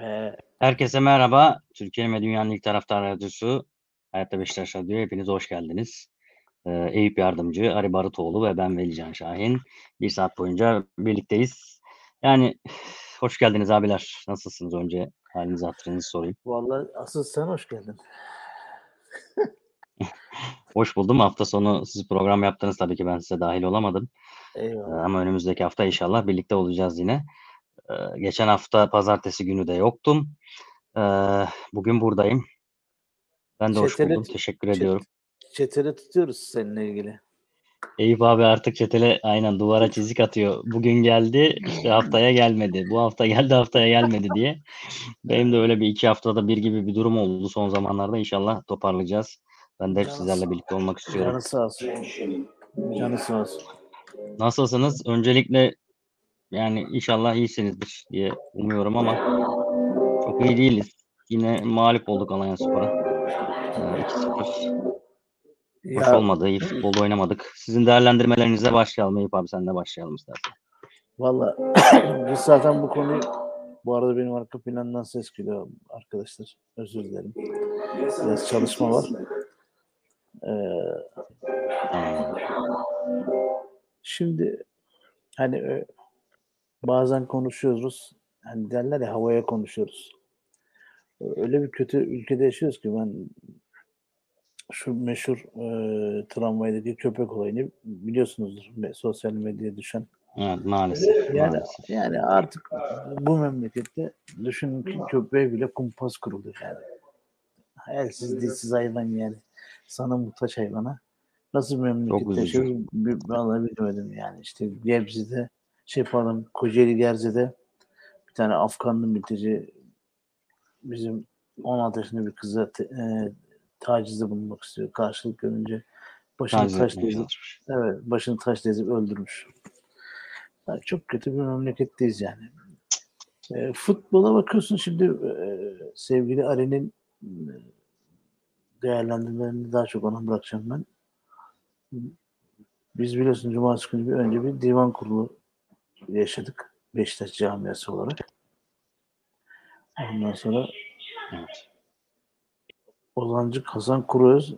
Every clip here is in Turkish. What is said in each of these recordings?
Ee, Herkese merhaba. Türkiye'nin ve dünyanın ilk taraftar radyosu Hayatta Beşiktaş Radyo. Hepiniz hoş geldiniz. Ee, Eyüp Yardımcı, Ali Barutoğlu ve ben Velican Şahin. Bir saat boyunca birlikteyiz. Yani hoş geldiniz abiler. Nasılsınız önce? Halinizi hatırınızı sorayım. vallahi asıl sen hoş geldin. Hoş buldum. Hafta sonu siz program yaptınız. Tabii ki ben size dahil olamadım. Ee, Eyvallah. ama önümüzdeki hafta inşallah birlikte olacağız yine. Ee, geçen hafta pazartesi günü de yoktum. Ee, bugün buradayım. Ben de hoş Çetele- buldum. Teşekkür çet- ediyorum. Çeteli tutuyoruz seninle ilgili. Eyüp abi artık çetele aynen duvara çizik atıyor. Bugün geldi işte haftaya gelmedi. Bu hafta geldi haftaya gelmedi diye. Benim de öyle bir iki haftada bir gibi bir durum oldu son zamanlarda. İnşallah toparlayacağız. Ben de hep Canı sizlerle birlikte olmak istiyorum. Canı sağ olsun. Canı sağ olsun. Nasılsınız? Öncelikle yani inşallah iyisinizdir diye umuyorum ama çok iyi değiliz. Yine mağlup olduk Alanya Spor'a. Ee, 2-0. Hoş Ya olmadı. İyi futbol oynamadık. Sizin değerlendirmelerinize başlayalım. Eyüp abi senle başlayalım istersen. valla biz zaten bu konuyu bu arada benim arka plandan ses geliyor arkadaşlar. Özür dilerim. Biraz çalışma var. Ee, şimdi hani bazen konuşuyoruz. Hani derler ya havaya konuşuyoruz. Öyle bir kötü ülkede yaşıyoruz ki ben şu meşhur e, tramvaydaki köpek olayını biliyorsunuzdur. Sosyal medyaya düşen. Evet, maalesef. Yani maalesef. yani artık bu memlekette düşünün ki köpeğe bile kumpas kuruluyor yani. Elsiz dilsiz hayvan yani. Sana muhtaç hayvana. Nasıl memlekette yaşıyoruz? Vallahi bilemedim yani. İşte Gebze'de şey pardon Kocaeli Gerze'de bir tane Afganlı mülteci bizim 16 yaşında bir kıza te- e, tacizde bulunmak istiyor. Karşılık görünce başını Taciz taş çalışmış. evet, başını taş ezip öldürmüş. Yani çok kötü bir memleketteyiz yani. E, futbola bakıyorsun şimdi e, sevgili Ali'nin e, değerlendirmelerini daha çok ona bırakacağım ben. Biz biliyorsun Cumartesi günü bir önce bir divan kurulu yaşadık. Beşiktaş camiası olarak. Ondan sonra Evet. Ozancı Hasan Kuruöz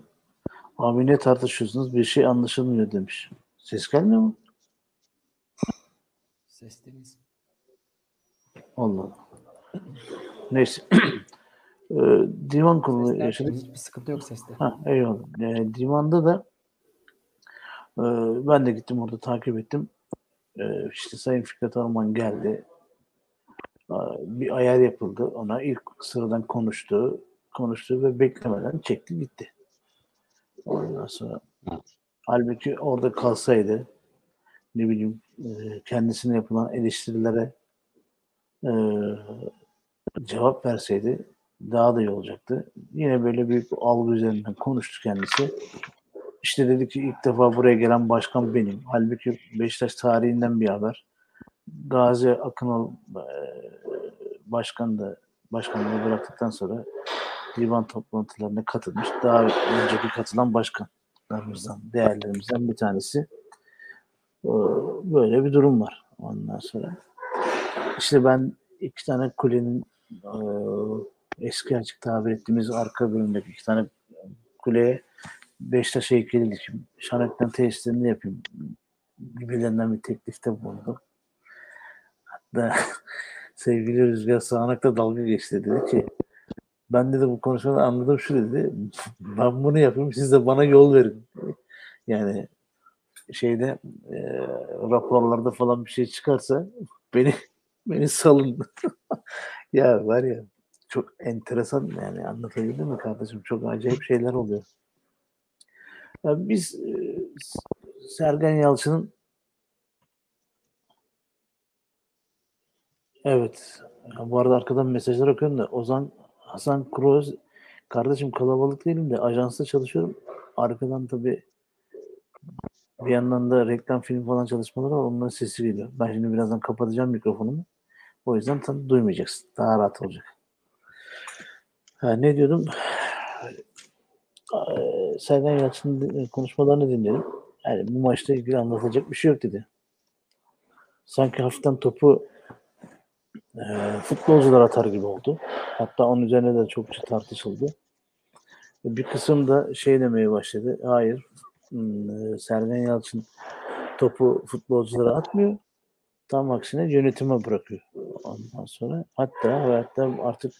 abi ne tartışıyorsunuz bir şey anlaşılmıyor demiş. Ses gelmiyor mu? Ses temiz. Allah Allah. Neyse. Ee, divan kurulu Sesler yaşadık. Hiçbir sıkıntı yok seste. Ha, eyvallah. Ee, divanda da e, ben de gittim orada takip ettim. Ee, işte Sayın Fikret Orman geldi. Aa, Bir ayar yapıldı ona. ilk sıradan konuştu. Konuştu ve beklemeden çekti gitti. Ondan sonra halbuki orada kalsaydı ne bileyim e, kendisine yapılan eleştirilere e, cevap verseydi daha da iyi olacaktı. Yine böyle büyük bir algı üzerinden konuştu kendisi. İşte dedi ki ilk defa buraya gelen başkan benim. Halbuki Beşiktaş tarihinden bir haber. Gazi Akınol e, başkan da başkanlığı bıraktıktan sonra divan toplantılarına katılmış. Daha önceki katılan başkanlarımızdan, değerlerimizden bir tanesi. Böyle bir durum var ondan sonra. İşte ben iki tane kulenin e, eski açık tabir ettiğimiz arka bölümdeki iki tane kuleye Beşiktaş heykeli dikeyim. Şanet'ten tesislerini yapayım. Gibilerinden bir teklifte bulundum. Hatta sevgili Rüzgar Sağanak'ta dalga geçti. Dedi ki ben de bu konuşmada anladım şu dedi. Ben bunu yapayım siz de bana yol verin. Yani şeyde e, raporlarda falan bir şey çıkarsa beni beni salın. ya var ya çok enteresan yani anlatabildim mi kardeşim? Çok acayip şeyler oluyor. Biz e, Sergen Yalçın'ın evet bu arada arkadan mesajlar okuyorum da Ozan Hasan Kroos kardeşim kalabalık değilim de ajansta çalışıyorum. Arkadan tabii bir yandan da reklam film falan çalışmaları var. Onların sesi geliyor. Ben şimdi birazdan kapatacağım mikrofonumu. O yüzden tabii duymayacaksın. Daha rahat olacak. Ha, ne diyordum? Sergen Yalçın'ın konuşmalarını dinledim. Yani bu maçla ilgili anlatacak bir şey yok dedi. Sanki hafiften topu e, futbolcular atar gibi oldu. Hatta onun üzerine de çokça tartışıldı. Bir kısım da şey demeye başladı. Hayır, Sergen Yalçın topu futbolculara atmıyor. Tam aksine yönetime bırakıyor. Ondan sonra hatta hatta artık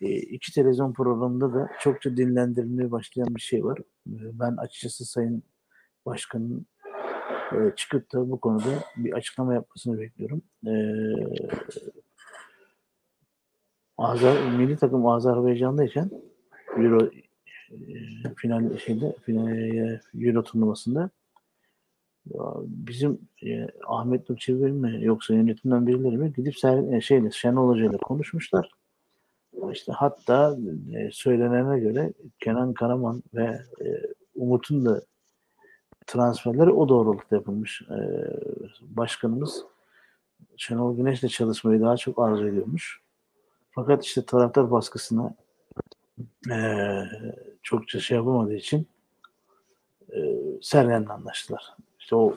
iki televizyon programında da çokça dinlendirilmeye başlayan bir şey var. E, Ben açıkçası Sayın Başkan'ın e, çıkıp da bu konuda bir açıklama yapmasını bekliyorum. E, Azer, milli takım Azerbaycan'dayken Euro e, final şeyde final e, Euro turnuvasında bizim e, Ahmet Nur Çebi mi yoksa yönetimden birileri mi gidip Ser, e, şeyle Şenol Hoca ile konuşmuşlar. İşte hatta e, söylenene göre Kenan Karaman ve e, Umut'un da transferleri o doğrultuda yapılmış. E, başkanımız Şenol Güneş'le çalışmayı daha çok arzu ediyormuş. Fakat işte taraftar baskısına e, çokça şey yapamadığı için e, Sergen'le anlaştılar. İşte o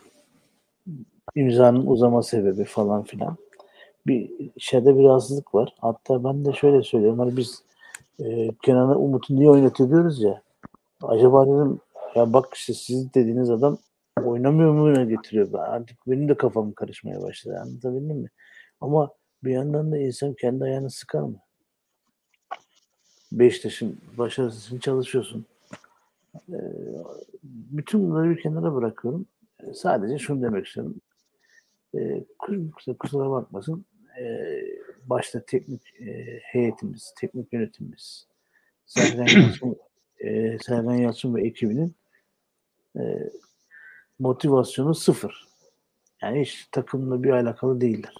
imzanın uzama sebebi falan filan. Bir şeyde bir rahatsızlık var. Hatta ben de şöyle söylüyorum. Hani biz e, Kenan'ı Umut'u niye oynatıyor ya. Acaba dedim ya bak işte siz dediğiniz adam oynamıyor mu öne getiriyor. Ben artık benim de kafam karışmaya başladı. Anlatabildim mi? Ama bir yandan da insan kendi ayağını sıkar mı? Beşiktaş'ın başarısı için çalışıyorsun. Ee, bütün bunları bir kenara bırakıyorum. Ee, Sadece şunu demek istiyorum. Ee, kus- kusura bakmasın. Ee, başta teknik e, heyetimiz, teknik yönetimimiz, Sergen Yalçın, e, Sergen Yalçın ve ekibinin e, motivasyonu sıfır. Yani hiç takımla bir alakalı değiller.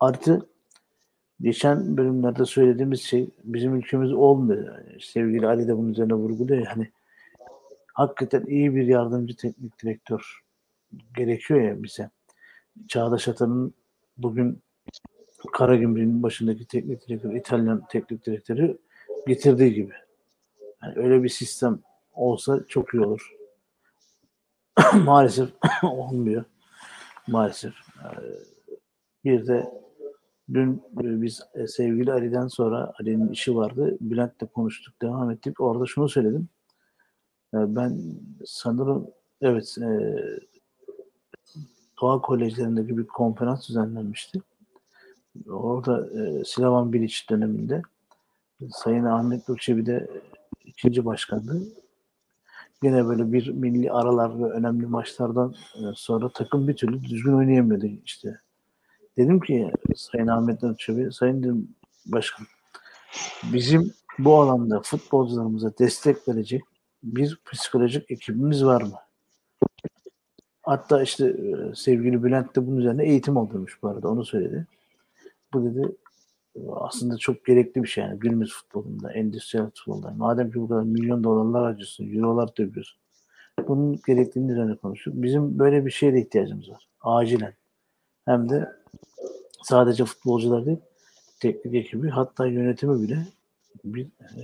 Artı geçen bölümlerde söylediğimiz şey bizim ülkemiz olmuyor. Yani sevgili Ali de bunun üzerine vurguluyor. ya, Hani hakikaten iyi bir yardımcı teknik direktör gerekiyor ya bize. Çağdaş Atan'ın bugün Karagümrük'ün başındaki teknik direktör, İtalyan teknik direktörü getirdiği gibi. Yani öyle bir sistem olsa çok iyi olur. Maalesef olmuyor. Maalesef. Ee, Bir de dün e, biz e, sevgili Ali'den sonra Ali'nin işi vardı. Bülent'le konuştuk, devam ettik. Orada şunu söyledim. Ee, Ben sanırım evet e, doğa kolejlerinde bir konferans düzenlenmişti. Orada e, Slavan Bilic döneminde Sayın Ahmet Gökçebi de ikinci başkandı. Yine böyle bir milli aralar ve önemli maçlardan e, sonra takım bir türlü düzgün oynayamıyordu işte. Dedim ki Sayın Ahmet Gökçebi, Sayın dedim, Başkan bizim bu alanda futbolcularımıza destek verecek bir psikolojik ekibimiz var mı? Hatta işte e, sevgili Bülent de bunun üzerine eğitim aldırmış bu arada onu söyledi. Bu dedi e, aslında çok gerekli bir şey yani günümüz futbolunda, endüstriyel futbolda. Madem ki bu kadar milyon dolarlar harcıyorsun, eurolar dövüyorsun. Bunun gerektiğini üzerine konuştuk. Bizim böyle bir şeye de ihtiyacımız var. Acilen. Hem de sadece futbolcular değil, teknik ekibi hatta yönetimi bile bir e,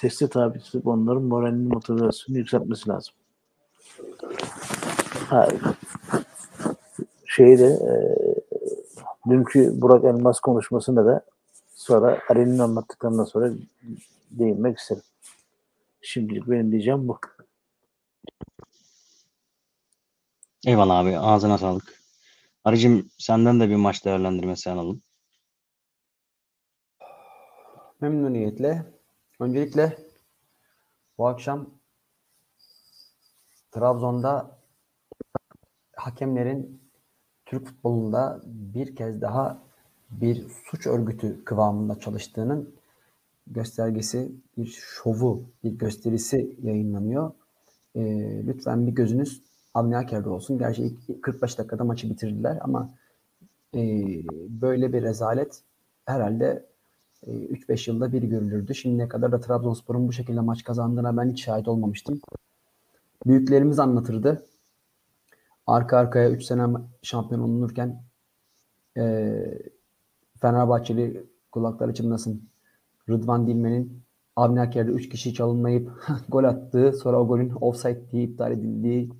teste tabi tutup onların moralini, motivasyonunu yükseltmesi lazım. Ha, şeyde e, dünkü Burak Elmas konuşmasında da sonra Ali'nin anlattıklarından sonra değinmek isterim. Şimdilik benim diyeceğim bu. Eyvallah abi. Ağzına sağlık. Arıcım senden de bir maç değerlendirmesi alalım. Memnuniyetle. Öncelikle bu akşam Trabzon'da hakemlerin Türk futbolunda bir kez daha bir suç örgütü kıvamında çalıştığının göstergesi, bir şovu, bir gösterisi yayınlanıyor. Ee, lütfen bir gözünüz Avni Aker'de olsun. Gerçi ilk 45 dakikada maçı bitirdiler ama e, böyle bir rezalet herhalde e, 3-5 yılda bir görülürdü. Şimdiye kadar da Trabzonspor'un bu şekilde maç kazandığına ben hiç şahit olmamıştım. Büyüklerimiz anlatırdı. Arka arkaya 3 sene şampiyon olunurken e, Fenerbahçeli kulakları çınlasın. Rıdvan Dilmen'in Avni Aker'de 3 kişi çalınmayıp gol attığı sonra o golün offside diye iptal edildiği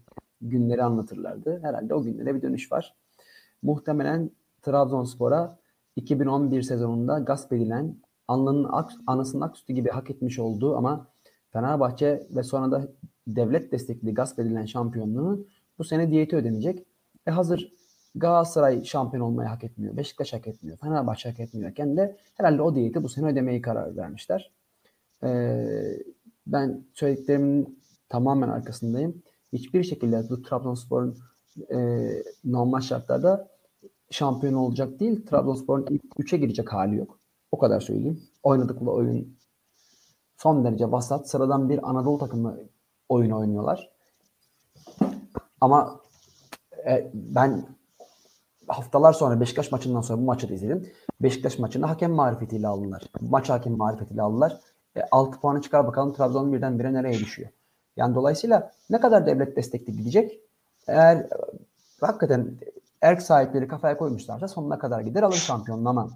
günleri anlatırlardı. Herhalde o günlere bir dönüş var. Muhtemelen Trabzonspor'a 2011 sezonunda gasp edilen alnının ak, anasının aküstü gibi hak etmiş olduğu ama Fenerbahçe ve sonra da devlet destekli gasp edilen şampiyonluğu bu sene diyeti ödenecek. E hazır Galatasaray şampiyon olmayı hak etmiyor. Beşiktaş hak etmiyor. Fenerbahçe hak etmiyorken de herhalde o diyeti bu sene ödemeyi karar vermişler. Ee, ben söylediklerimin tamamen arkasındayım. Hiçbir şekilde bu Trabzonspor'un e, normal şartlarda şampiyon olacak değil. Trabzonspor'un ilk 3'e girecek hali yok. O kadar söyleyeyim. Oynadıkları oyun son derece vasat. Sıradan bir Anadolu takımı oyun oynuyorlar. Ama e, ben haftalar sonra Beşiktaş maçından sonra bu maçı da izledim. Beşiktaş maçında hakem marifetiyle aldılar. Maç hakem marifetiyle aldılar. E, 6 puanı çıkar bakalım Trabzon birdenbire nereye düşüyor. Yani dolayısıyla ne kadar devlet destekli gidecek? Eğer e, hakikaten erk sahipleri kafaya koymuşlarsa sonuna kadar gider alır şampiyonluğu ama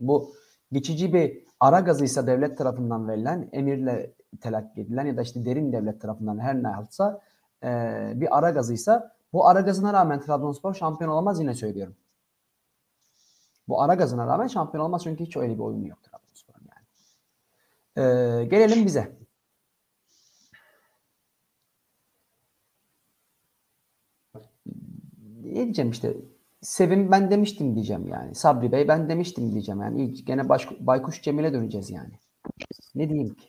bu geçici bir ara gazıysa devlet tarafından verilen emirle telakki edilen ya da işte derin devlet tarafından her ne yapsa e, bir ara gazıysa bu ara gazına rağmen Trabzonspor şampiyon olamaz yine söylüyorum. Bu ara gazına rağmen şampiyon olmaz çünkü hiç öyle bir oyunu yok Trabzonspor'un yani. Ee, gelelim bize. Ne diyeceğim işte Sevim ben demiştim diyeceğim yani. Sabri Bey ben demiştim diyeceğim yani. İyi, gene baş, Baykuş Cemil'e döneceğiz yani. Ne diyeyim ki?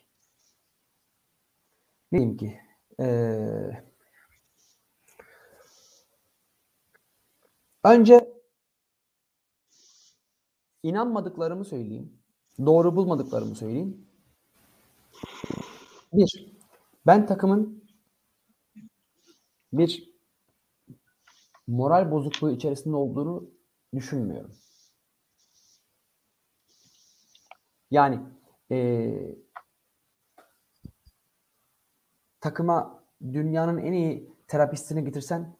Ne diyeyim ki? Ee, önce inanmadıklarımı söyleyeyim. Doğru bulmadıklarımı söyleyeyim. Bir, ben takımın bir moral bozukluğu içerisinde olduğunu düşünmüyorum. Yani eee, takıma dünyanın en iyi terapistini getirsen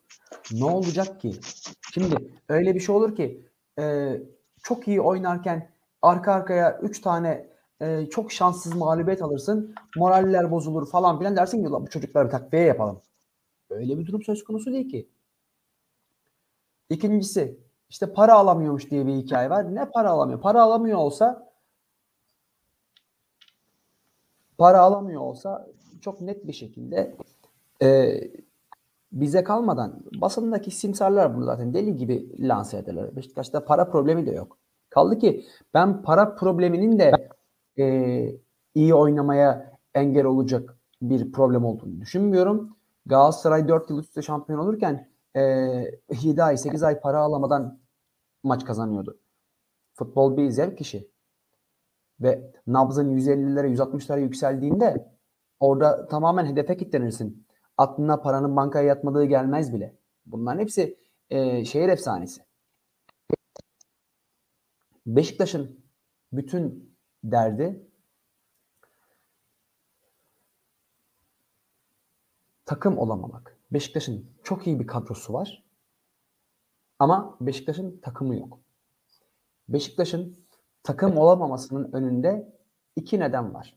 ne olacak ki? Şimdi öyle bir şey olur ki eee, çok iyi oynarken arka arkaya 3 tane eee, çok şanssız mağlubiyet alırsın. Moraller bozulur falan filan dersin ki "Ulan bu çocuklara bir takviye yapalım. Öyle bir durum söz konusu değil ki. İkincisi işte para alamıyormuş diye bir hikaye var. Ne para alamıyor? Para alamıyor olsa para alamıyor olsa çok net bir şekilde e, bize kalmadan basındaki simsarlar bunu zaten deli gibi lanse ederler. Beşiktaş'ta para problemi de yok. Kaldı ki ben para probleminin de e, iyi oynamaya engel olacak bir problem olduğunu düşünmüyorum. Galatasaray 4 yıl üst üste şampiyon olurken e, 7 ay 8 ay para alamadan maç kazanıyordu. Futbol bir zevk işi. Ve nabzın 150'lere 160'lara yükseldiğinde orada tamamen hedefe kilitlenirsin. Aklına paranın bankaya yatmadığı gelmez bile. Bunların hepsi e, şehir efsanesi. Beşiktaş'ın bütün derdi takım olamamak. Beşiktaş'ın çok iyi bir kadrosu var. Ama Beşiktaş'ın takımı yok. Beşiktaş'ın takım olamamasının önünde iki neden var.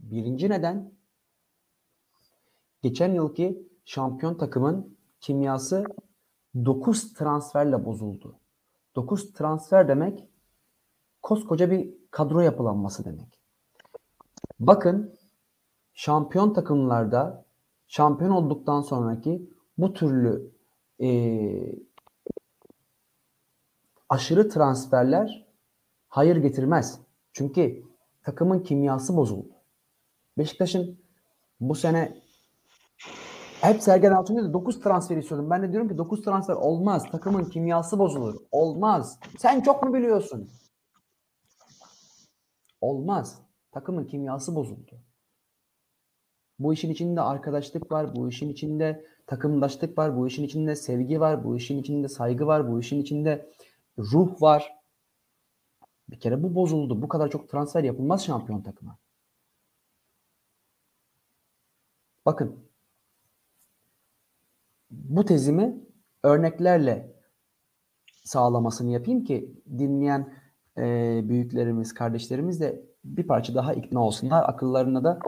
Birinci neden geçen yılki şampiyon takımın kimyası 9 transferle bozuldu. 9 transfer demek koskoca bir kadro yapılanması demek. Bakın şampiyon takımlarda şampiyon olduktan sonraki bu türlü e, aşırı transferler hayır getirmez. Çünkü takımın kimyası bozuldu. Beşiktaş'ın bu sene hep Sergen Altun diyor 9 transfer istiyordum. Ben de diyorum ki 9 transfer olmaz. Takımın kimyası bozulur. Olmaz. Sen çok mu biliyorsun? Olmaz. Takımın kimyası bozuldu. Bu işin içinde arkadaşlık var, bu işin içinde takımdaşlık var, bu işin içinde sevgi var, bu işin içinde saygı var, bu işin içinde ruh var. Bir kere bu bozuldu. Bu kadar çok transfer yapılmaz şampiyon takıma. Bakın bu tezimi örneklerle sağlamasını yapayım ki dinleyen e, büyüklerimiz, kardeşlerimiz de bir parça daha ikna olsunlar. Akıllarına da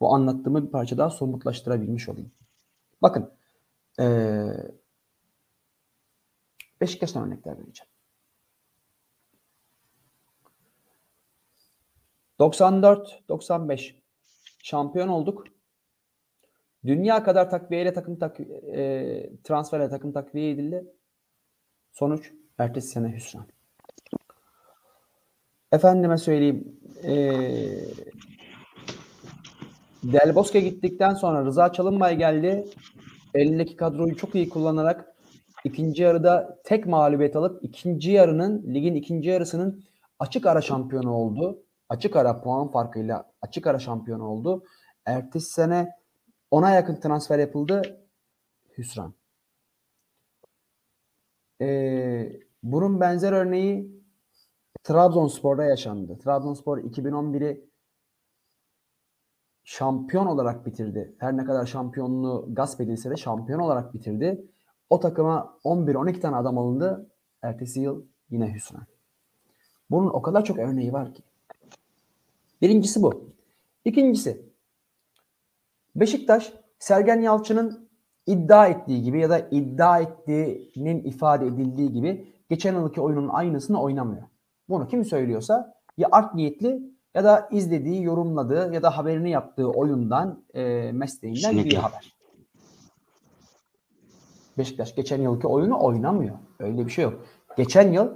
bu anlattığımı bir parça daha somutlaştırabilmiş olayım. Bakın e, Beşiktaş'tan örnekler vereceğim. 94-95 şampiyon olduk. Dünya kadar takviyeyle takım tak e, transferle takım takviye edildi. Sonuç ertesi sene hüsran. Efendime söyleyeyim e, Del Bosque gittikten sonra Rıza Çalınbay geldi. Elindeki kadroyu çok iyi kullanarak ikinci yarıda tek mağlubiyet alıp ikinci yarının ligin ikinci yarısının açık ara şampiyonu oldu. Açık ara puan farkıyla açık ara şampiyonu oldu. Ertesi sene ona yakın transfer yapıldı. Hüsran. Ee, bunun benzer örneği Trabzonspor'da yaşandı. Trabzonspor 2011'i şampiyon olarak bitirdi. Her ne kadar şampiyonluğu gasp edilse de şampiyon olarak bitirdi. O takıma 11-12 tane adam alındı. Ertesi yıl yine hüsran. Bunun o kadar çok örneği var ki. Birincisi bu. İkincisi Beşiktaş Sergen Yalçın'ın iddia ettiği gibi ya da iddia ettiğinin ifade edildiği gibi geçen yılki oyunun aynısını oynamıyor. Bunu kim söylüyorsa ya art niyetli ya da izlediği, yorumladığı ya da haberini yaptığı oyundan, e, mesleğinden Kesinlikle. bir haber. Beşiktaş geçen yılki oyunu oynamıyor. Öyle bir şey yok. Geçen yıl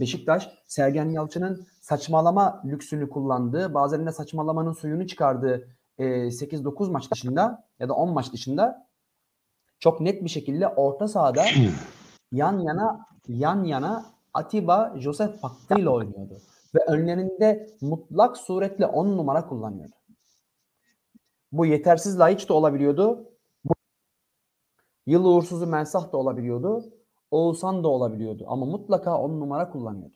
Beşiktaş Sergen Yalçın'ın saçmalama lüksünü kullandığı, bazen de saçmalamanın suyunu çıkardığı e, 8-9 maç dışında ya da 10 maç dışında çok net bir şekilde orta sahada yan yana yan yana Atiba Joseph Paktı ile oynuyordu. Ve önlerinde mutlak suretle 10 numara kullanıyordu. Bu yetersiz Laiç de olabiliyordu. Bu yıl uğursuzu Mensah da olabiliyordu. Oğuzhan da olabiliyordu. Ama mutlaka 10 numara kullanıyordu.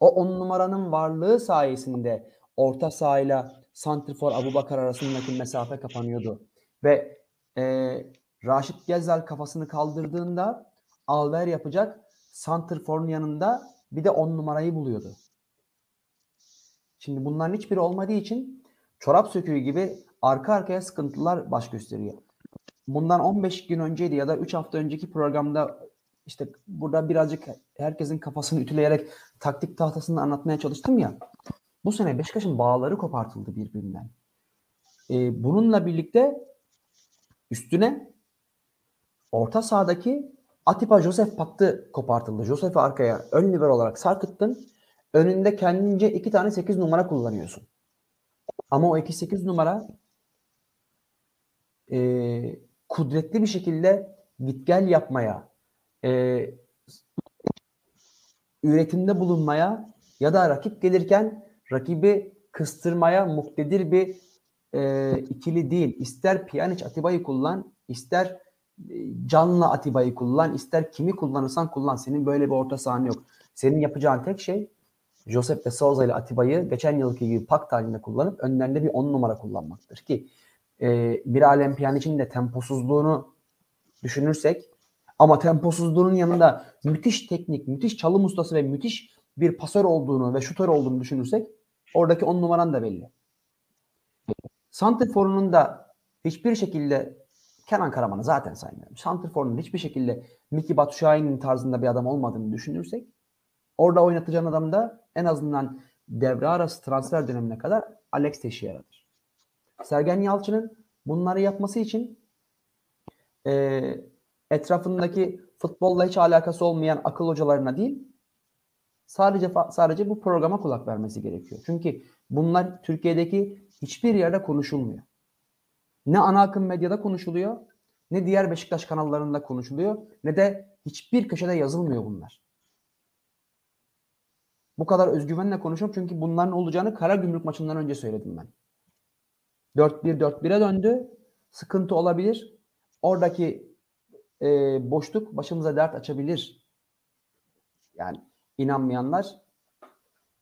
O 10 numaranın varlığı sayesinde orta sahayla Santrifor Abubakar arasındaki mesafe kapanıyordu. Ve e, Raşit Gezzal kafasını kaldırdığında alver yapacak Santrifor'un yanında bir de 10 numarayı buluyordu. Şimdi bunların hiçbiri olmadığı için çorap söküğü gibi arka arkaya sıkıntılar baş gösteriyor. Bundan 15 gün önceydi ya da 3 hafta önceki programda işte burada birazcık herkesin kafasını ütüleyerek taktik tahtasını anlatmaya çalıştım ya. Bu sene Beşiktaş'ın bağları kopartıldı birbirinden. Ee, bununla birlikte üstüne orta sahadaki Atiba Joseph paktı kopartıldı. Joseph'i arkaya ön libero olarak sarkıttın. Önünde kendince iki tane 8 numara kullanıyorsun. Ama o 2-8 numara e, kudretli bir şekilde git gel yapmaya, e, üretimde bulunmaya ya da rakip gelirken rakibi kıstırmaya muktedir bir e, ikili değil. İster Pjanic Atiba'yı kullan, ister e, Can'la Atiba'yı kullan, ister kimi kullanırsan kullan. Senin böyle bir orta sahan yok. Senin yapacağın tek şey Josep de Souza ile Atiba'yı geçen yılki gibi pakt halinde kullanıp önlerinde bir 10 numara kullanmaktır ki e, bir alem Pjanic'in de temposuzluğunu düşünürsek ama temposuzluğunun yanında müthiş teknik, müthiş çalım ustası ve müthiş bir pasör olduğunu ve şutör olduğunu düşünürsek oradaki 10 numaran da belli. Santrfor'un da hiçbir şekilde Kenan Karaman'ı zaten saymıyorum. Santrfor'un hiçbir şekilde Miki Batshuayi'nin tarzında bir adam olmadığını düşünürsek orada oynatacağın adam da en azından devre arası transfer dönemine kadar Alex Teixeira'dır. Sergen Yalçın'ın bunları yapması için e, etrafındaki futbolla hiç alakası olmayan akıl hocalarına değil sadece sadece bu programa kulak vermesi gerekiyor. Çünkü bunlar Türkiye'deki hiçbir yerde konuşulmuyor. Ne ana akım medyada konuşuluyor, ne diğer Beşiktaş kanallarında konuşuluyor, ne de hiçbir köşede yazılmıyor bunlar. Bu kadar özgüvenle konuşuyorum çünkü bunların olacağını Karagümrük maçından önce söyledim ben. 4-1 4-1'e döndü. Sıkıntı olabilir. Oradaki e, boşluk başımıza dert açabilir. Yani inanmayanlar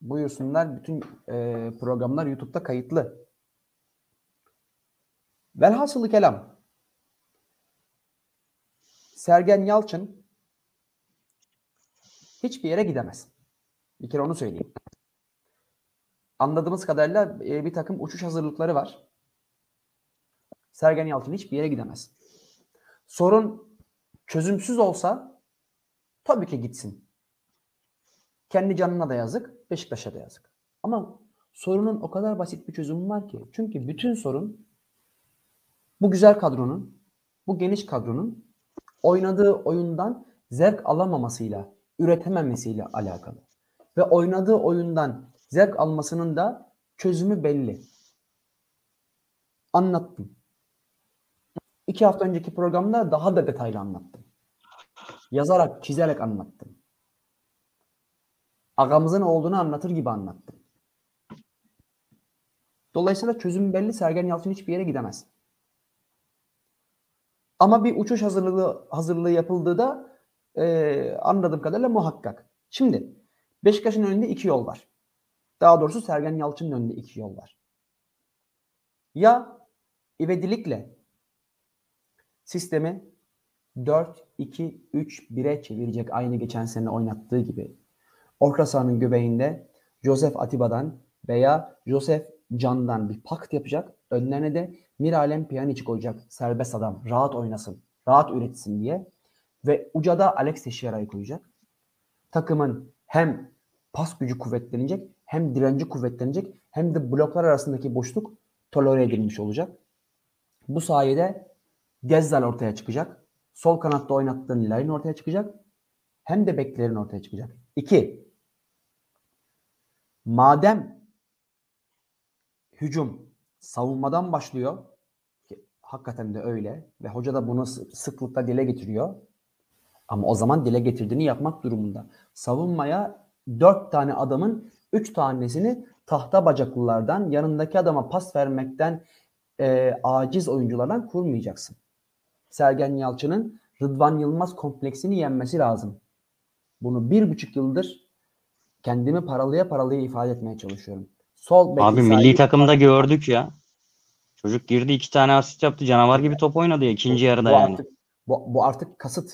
buyursunlar. Bütün e, programlar YouTube'da kayıtlı. Velhasılı kelam. Sergen Yalçın hiçbir yere gidemez. Bir kere onu söyleyeyim. Anladığımız kadarıyla e, bir takım uçuş hazırlıkları var. Sergen Yalçın hiçbir yere gidemez. Sorun çözümsüz olsa tabii ki gitsin. Kendi canına da yazık, Beşiktaş'a da yazık. Ama sorunun o kadar basit bir çözümü var ki. Çünkü bütün sorun bu güzel kadronun, bu geniş kadronun oynadığı oyundan zevk alamamasıyla, üretememesiyle alakalı. Ve oynadığı oyundan zevk almasının da çözümü belli. Anlattım. İki hafta önceki programda daha da detaylı anlattım. Yazarak, çizerek anlattım. Agamızın olduğunu anlatır gibi anlattım. Dolayısıyla çözüm belli. Sergen Yalçın hiçbir yere gidemez. Ama bir uçuş hazırlığı hazırlığı yapıldığı da e, anladığım kadarıyla muhakkak. Şimdi Beşiktaş'ın önünde iki yol var. Daha doğrusu Sergen Yalçın'ın önünde iki yol var. Ya ivedilikle sistemi 4-2-3-1'e çevirecek aynı geçen sene oynattığı gibi. Orta sahanın göbeğinde Josef Atiba'dan veya Josef Can'dan bir pakt yapacak. Önlerine de Miralem Pjanic koyacak. Serbest adam. Rahat oynasın. Rahat üretsin diye. Ve ucada Alex Teixeira'yı koyacak. Takımın hem pas gücü kuvvetlenecek hem direnci kuvvetlenecek hem de bloklar arasındaki boşluk tolere edilmiş olacak. Bu sayede Gezzal ortaya çıkacak. Sol kanatta oynattığın Larin ortaya çıkacak. Hem de beklerin ortaya çıkacak. İki, madem hücum savunmadan başlıyor ki hakikaten de öyle ve hoca da bunu sıklıkla dile getiriyor. Ama o zaman dile getirdiğini yapmak durumunda. Savunmaya dört tane adamın üç tanesini tahta bacaklılardan yanındaki adama pas vermekten e, aciz oyunculardan kurmayacaksın. Sergen Yalçın'ın Rıdvan Yılmaz kompleksini yenmesi lazım. Bunu bir buçuk yıldır kendimi paralıya paralıya ifade etmeye çalışıyorum. Sol Abi milli takımda gördük ya. Çocuk girdi iki tane asist yaptı. Canavar gibi top oynadı ya ikinci yarıda bu yani. Artık, bu, bu artık kasıt.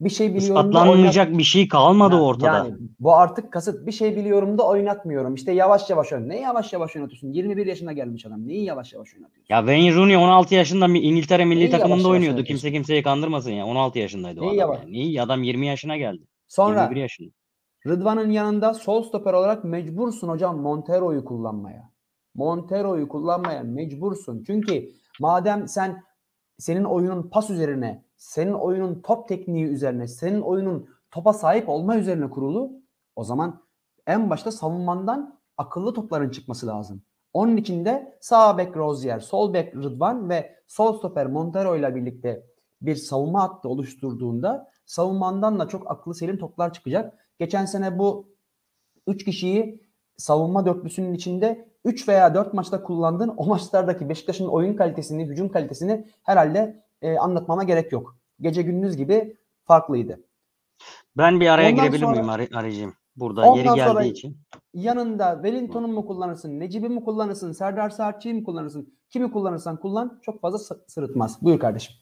Bir şey biliyorum Ispatlanmayacak oynat- bir şey kalmadı Ya- ortada. Yani bu artık kasıt. Bir şey biliyorum da oynatmıyorum. İşte yavaş yavaş oynat. Ne yavaş yavaş oynatıyorsun? 21 yaşına gelmiş adam. Neyi yavaş yavaş oynatıyorsun? Ya Wayne Rooney 16 yaşında İngiltere milli Neyi takımında oynuyordu. Kimse kimseyi kandırmasın ya. 16 yaşındaydı o Neyi adam. yavaş- Yani. Neyi? Adam 20 yaşına geldi. Sonra 21 yaşında. Rıdvan'ın yanında sol stoper olarak mecbursun hocam Montero'yu kullanmaya. Montero'yu kullanmaya mecbursun. Çünkü madem sen senin oyunun pas üzerine, senin oyunun top tekniği üzerine, senin oyunun topa sahip olma üzerine kurulu, o zaman en başta savunmandan akıllı topların çıkması lazım. Onun için de sağ bek Rozier, sol bek Rıdvan ve sol stoper Montero ile birlikte bir savunma hattı oluşturduğunda savunmandan da çok akıllı selim toplar çıkacak. Geçen sene bu 3 kişiyi savunma dörtlüsünün içinde 3 veya 4 maçta kullandın. O maçlardaki Beşiktaş'ın oyun kalitesini, hücum kalitesini herhalde e, anlatmama gerek yok. Gece gündüz gibi farklıydı. Ben bir araya Ondan girebilir sonra- miyim Ari- Arıcığım? Burada yeri geldiği sonra- için. Yanında Wellington'u mu kullanırsın, Necip'i mi kullanırsın, Serdar Saatçı'yı mı kullanırsın? Kimi kullanırsan kullan çok fazla sı- sırıtmaz. Buyur kardeşim.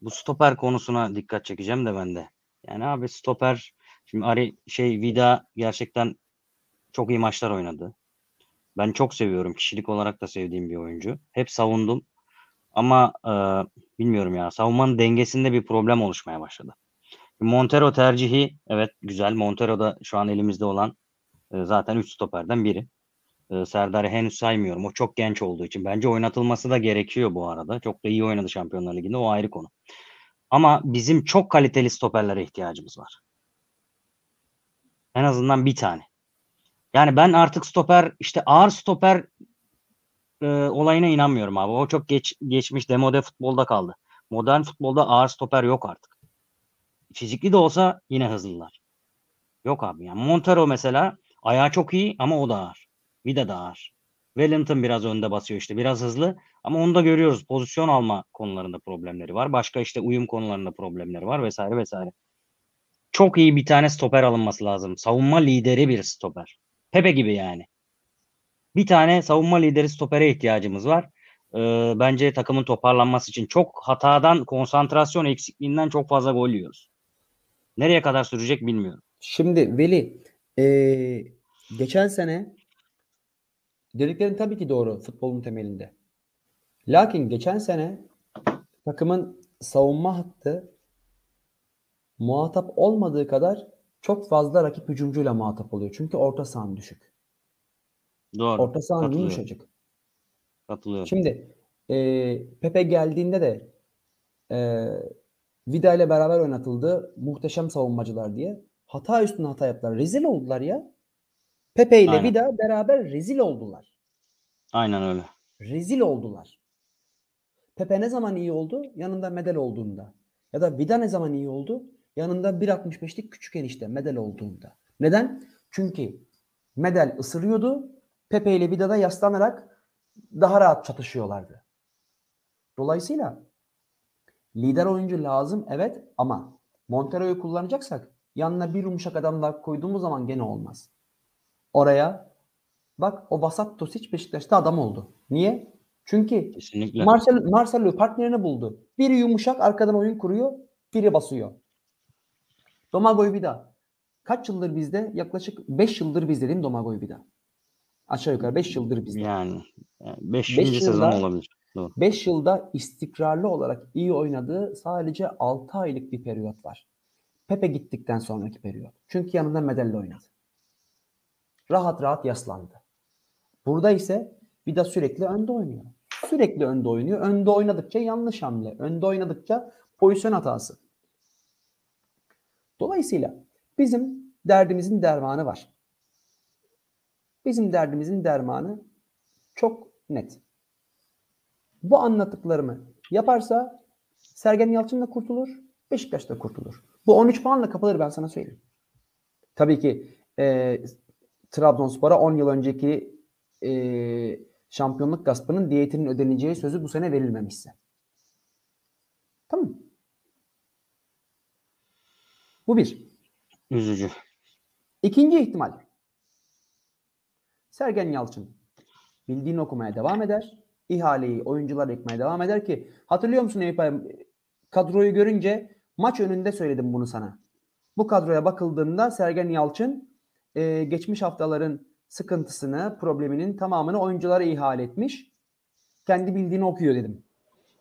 Bu stoper konusuna dikkat çekeceğim de ben de. Yani abi stoper şimdi Ari şey Vida gerçekten çok iyi maçlar oynadı. Ben çok seviyorum. Kişilik olarak da sevdiğim bir oyuncu. Hep savundum. Ama e, bilmiyorum ya. Savunmanın dengesinde bir problem oluşmaya başladı. Montero tercihi evet güzel. Montero da şu an elimizde olan e, zaten 3 stoperden biri. E, Serdar'ı henüz saymıyorum. O çok genç olduğu için. Bence oynatılması da gerekiyor bu arada. Çok da iyi oynadı Şampiyonlar Ligi'nde. O ayrı konu. Ama bizim çok kaliteli stoperlere ihtiyacımız var. En azından bir tane. Yani ben artık stoper işte ağır stoper e, olayına inanmıyorum abi. O çok geç geçmiş demode futbolda kaldı. Modern futbolda ağır stoper yok artık. Fizikli de olsa yine hızlılar. Yok abi yani Montero mesela ayağı çok iyi ama o da ağır. Vida da ağır. Wellington biraz önde basıyor işte biraz hızlı ama onu da görüyoruz. Pozisyon alma konularında problemleri var. Başka işte uyum konularında problemleri var vesaire vesaire. Çok iyi bir tane stoper alınması lazım. Savunma lideri bir stoper. Pepe gibi yani. Bir tane savunma lideri stopere ihtiyacımız var. Ee, bence takımın toparlanması için çok hatadan, konsantrasyon eksikliğinden çok fazla gol yiyoruz. Nereye kadar sürecek bilmiyorum. Şimdi Veli, eee, geçen sene dediklerin tabii ki doğru futbolun temelinde. Lakin geçen sene takımın savunma hattı muhatap olmadığı kadar çok fazla rakip hücumcuyla muhatap oluyor. Çünkü orta sahan düşük. Doğru. Orta Katılıyorum. yumuşacık. Katılıyorum. Şimdi e, Pepe geldiğinde de e, Vida ile beraber oynatıldı. Muhteşem savunmacılar diye. Hata üstüne hata yaptılar. Rezil oldular ya. Pepe ile Aynen. Vida beraber rezil oldular. Aynen öyle. Rezil oldular. Pepe ne zaman iyi oldu? Yanında medal olduğunda. Ya da Vida ne zaman iyi oldu? Yanında 1.65'lik küçük enişte medal olduğunda. Neden? Çünkü medal ısırıyordu. Pepe ile Vida da yaslanarak daha rahat çatışıyorlardı. Dolayısıyla lider oyuncu lazım evet ama Montero'yu kullanacaksak yanına bir yumuşak adam daha koyduğumuz zaman gene olmaz. Oraya bak o Vasat Tosic Beşiktaş'ta adam oldu. Niye? Çünkü. Marcel, Marcelo partnerini buldu. Biri yumuşak arkadan oyun kuruyor, biri basıyor. Domagoy Vida. Kaç yıldır bizde? Yaklaşık 5 yıldır bizde değil mi Domagoy Vida? Aşağı yukarı 5 yıldır bizde. Yani 5. Beş sezon olabilir. Doğru. 5 yılda istikrarlı olarak iyi oynadığı sadece 6 aylık bir periyot var. Pepe gittikten sonraki periyot. Çünkü yanında medalle oynadı. Rahat rahat yaslandı. Burada ise Vida sürekli önde oynuyor. Sürekli önde oynuyor. Önde oynadıkça yanlış hamle. Önde oynadıkça pozisyon hatası. Dolayısıyla bizim derdimizin dermanı var. Bizim derdimizin dermanı çok net. Bu anlattıklarımı yaparsa Sergen Yalçın da kurtulur, Beşiktaş da kurtulur. Bu 13 puanla kapılır ben sana söyleyeyim. Tabii ki e, Trabzonspor'a 10 yıl önceki e, şampiyonluk gaspının diyetinin ödeneceği sözü bu sene verilmemişse. Tamam mı? Bu bir. Üzücü. İkinci ihtimal. Sergen Yalçın bildiğini okumaya devam eder. İhaleyi oyuncular ekmeye devam eder ki hatırlıyor musun Eyüp? Kadroyu görünce maç önünde söyledim bunu sana. Bu kadroya bakıldığında Sergen Yalçın e, geçmiş haftaların sıkıntısını, probleminin tamamını oyunculara ihale etmiş. Kendi bildiğini okuyor dedim.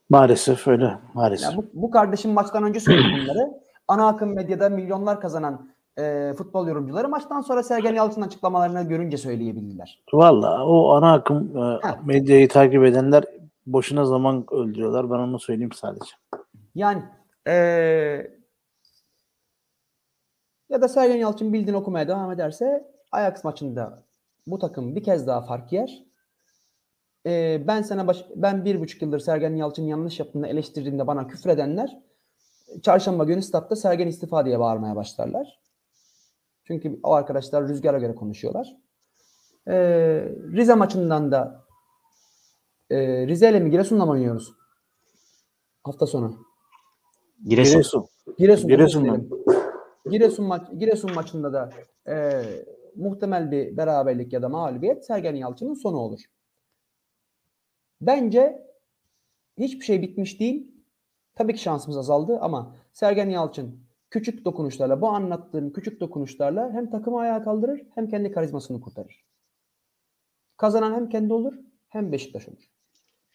Maalesef öyle. Maalesef. Ya bu, bu kardeşim maçtan önce söyledi bunları. Ana akım medyada milyonlar kazanan e, futbol yorumcuları maçtan sonra Sergen Yalçın açıklamalarını görünce söyleyebildiler. Valla o ana akım e, Heh. medyayı takip edenler boşuna zaman öldürüyorlar. Ben onu söyleyeyim sadece. Yani eee, ya da Sergen Yalçın bildiğini okumaya devam ederse Ajax maçında bu takım bir kez daha fark yer. Eee, ben sana baş, ben bir buçuk yıldır Sergen Yalçın yanlış yaptığını eleştirdiğimde bana küfredenler çarşamba günü statta Sergen istifa diye bağırmaya başlarlar. Çünkü o arkadaşlar rüzgara göre konuşuyorlar. Eee, Rize maçından da eee Rize ile mi Giresun'la mı oynuyoruz? Hafta sonu. Giresun. Giresun. Giresun. Giresun, maç, Giresun maçında da e, muhtemel bir beraberlik ya da mağlubiyet Sergen Yalçın'ın sonu olur. Bence hiçbir şey bitmiş değil. Tabii ki şansımız azaldı ama Sergen Yalçın küçük dokunuşlarla, bu anlattığım küçük dokunuşlarla hem takımı ayağa kaldırır hem kendi karizmasını kurtarır. Kazanan hem kendi olur hem Beşiktaş olur.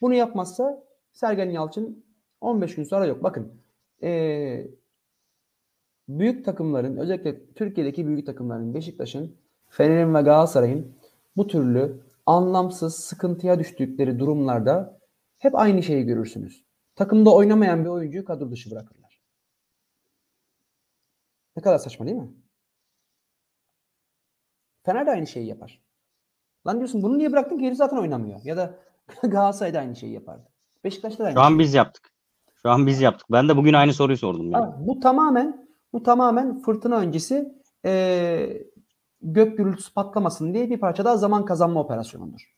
Bunu yapmazsa Sergen Yalçın 15 gün sonra yok. Bakın eee büyük takımların özellikle Türkiye'deki büyük takımların Beşiktaş'ın, Fener'in ve Galatasaray'ın bu türlü anlamsız sıkıntıya düştükleri durumlarda hep aynı şeyi görürsünüz. Takımda oynamayan bir oyuncuyu kadro dışı bırakırlar. Ne kadar saçma değil mi? Fener de aynı şeyi yapar. Lan diyorsun bunu niye bıraktın ki herif zaten oynamıyor. Ya da Galatasaray da aynı şeyi yapardı. Beşiktaş'ta da aynı Şu an biz yaptık. Şu an biz yaptık. Ben de bugün aynı soruyu sordum. Yani. Bu tamamen bu tamamen fırtına öncesi eee, gök gürültüsü patlamasın diye bir parça daha zaman kazanma operasyonudur.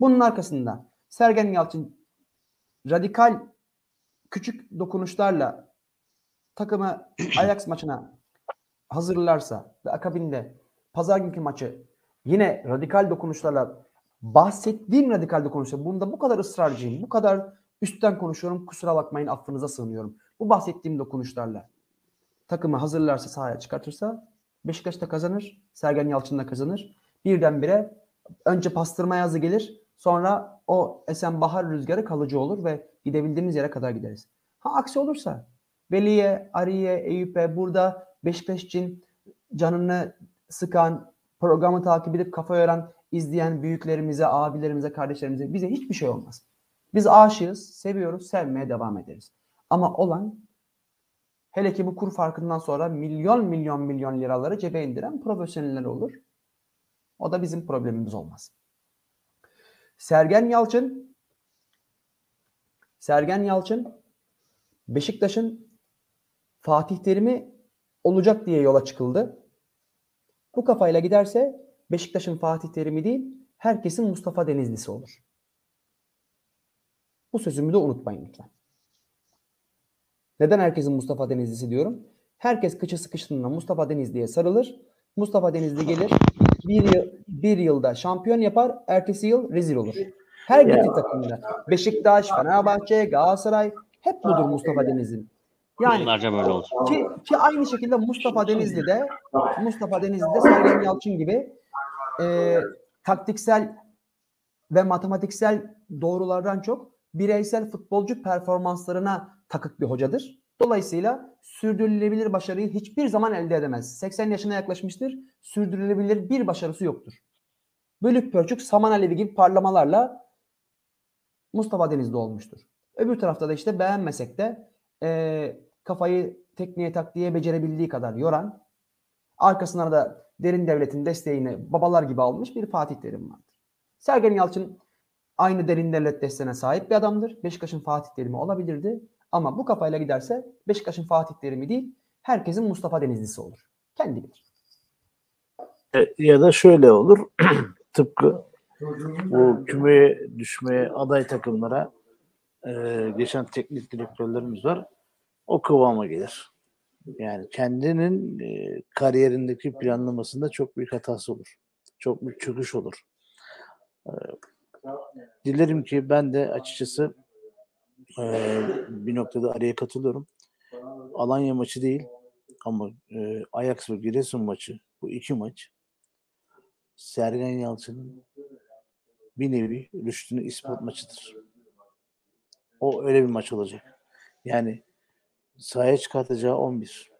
Bunun arkasında Sergen Yalçın radikal küçük dokunuşlarla takımı Ajax maçına hazırlarsa ve akabinde pazar günkü maçı yine radikal dokunuşlarla bahsettiğim radikal dokunuşlar bunda bu kadar ısrarcıyım, bu kadar üstten konuşuyorum kusura bakmayın affınıza sığınıyorum. Bu bahsettiğim dokunuşlarla takımı hazırlarsa sahaya çıkartırsa Beşiktaş da kazanır. Sergen Yalçın da kazanır. Birdenbire önce pastırma yazı gelir. Sonra o esen bahar rüzgarı kalıcı olur ve gidebildiğimiz yere kadar gideriz. Ha aksi olursa Veli'ye, Ari'ye, Eyüp'e burada Beşiktaş için canını sıkan, programı takip edip kafa yoran izleyen büyüklerimize, abilerimize, kardeşlerimize bize hiçbir şey olmaz. Biz aşığız, seviyoruz, sevmeye devam ederiz. Ama olan hele ki bu kur farkından sonra milyon milyon milyon liraları cebe indiren profesyoneller olur. O da bizim problemimiz olmaz. Sergen Yalçın Sergen Yalçın Beşiktaş'ın Fatih Terim'i olacak diye yola çıkıldı. Bu kafayla giderse Beşiktaş'ın Fatih Terim'i değil, herkesin Mustafa Denizlisi olur. Bu sözümü de unutmayın lütfen. Neden herkesin Mustafa Denizlisi diyorum? Herkes kıçı sıkıştığında Mustafa Denizli'ye sarılır. Mustafa Denizli gelir. Bir, yıl, bir yılda şampiyon yapar. Ertesi yıl rezil olur. Her Ya. gittiği takımda. Beşiktaş, Fenerbahçe, Galatasaray hep budur Mustafa Denizli'nin. Yani Yıllarca böyle oldu. ki, ki aynı şekilde Mustafa Denizli de Mustafa Denizli de Sergen Yalçın gibi e, taktiksel ve matematiksel doğrulardan çok bireysel futbolcu performanslarına takık bir hocadır. Dolayısıyla sürdürülebilir başarıyı hiçbir zaman elde edemez. 80 yaşına yaklaşmıştır. Sürdürülebilir bir başarısı yoktur. Bölük pörçük saman alevi gibi parlamalarla Mustafa Denizli olmuştur. Öbür tarafta da işte beğenmesek de e, kafayı tekniğe taktiğe becerebildiği kadar yoran, arkasına da derin devletin desteğini babalar gibi almış bir Fatih Terim vardır. Sergen Yalçın aynı derin devlet desteğine sahip bir adamdır. Beşiktaş'ın Fatih Terim'i olabilirdi. Ama bu kafayla giderse Beşiktaş'ın Fatih Terim'i değil, herkesin Mustafa Denizlisi olur. Kendi bilir. E, ya da şöyle olur. Tıpkı bu kümeye düşmeye aday takımlara e, geçen teknik direktörlerimiz var. O kıvama gelir. Yani kendinin e, kariyerindeki planlamasında çok büyük hatası olur. Çok büyük çöküş olur. E, dilerim ki ben de açıkçası e, bir noktada araya katılıyorum. Alanya maçı değil ama e, Ajax ve Giresun maçı bu iki maç Sergen Yalçın'ın bir nevi rüştünü ispat maçıdır. O öyle bir maç olacak. Yani sahaya çıkartacağı 11.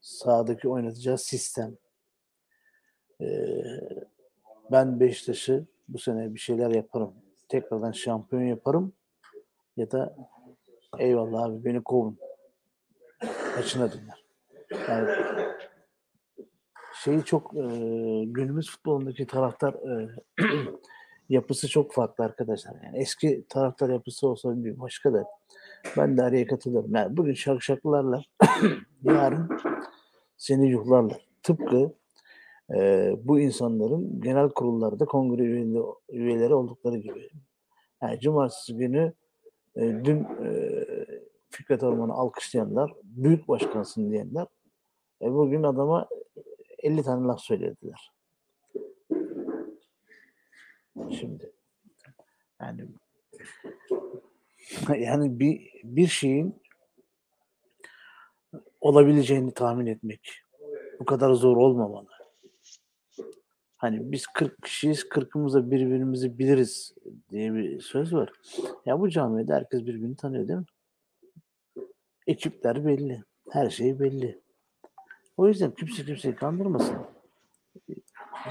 Sahadaki oynatacağı sistem. Ee, ben Beşiktaş'ı bu sene bir şeyler yaparım. Tekrardan şampiyon yaparım. Ya da eyvallah abi beni kovun. Kaçına döner. Yani şeyi çok e, günümüz futbolundaki taraftar e, yapısı çok farklı arkadaşlar. Yani eski taraftar yapısı olsa bir başka da ben de araya katılıyorum. Yani bugün şakşaklarla yarın seni yuhlarlar. Tıpkı e, bu insanların genel kurullarda kongre üyeleri, üyeleri oldukları gibi. Yani cumartesi günü e, dün e, Fikret Orman'ı alkışlayanlar, büyük başkansın diyenler e, bugün adama 50 tane laf söylediler. Şimdi yani yani bir bir şeyin olabileceğini tahmin etmek bu kadar zor olmamalı. Hani biz 40 kişiyiz, 40'ımız da birbirimizi biliriz diye bir söz var. Ya bu camiada herkes birbirini tanıyor değil mi? Ekipler belli. Her şey belli. O yüzden kimse kimseyi kandırmasın.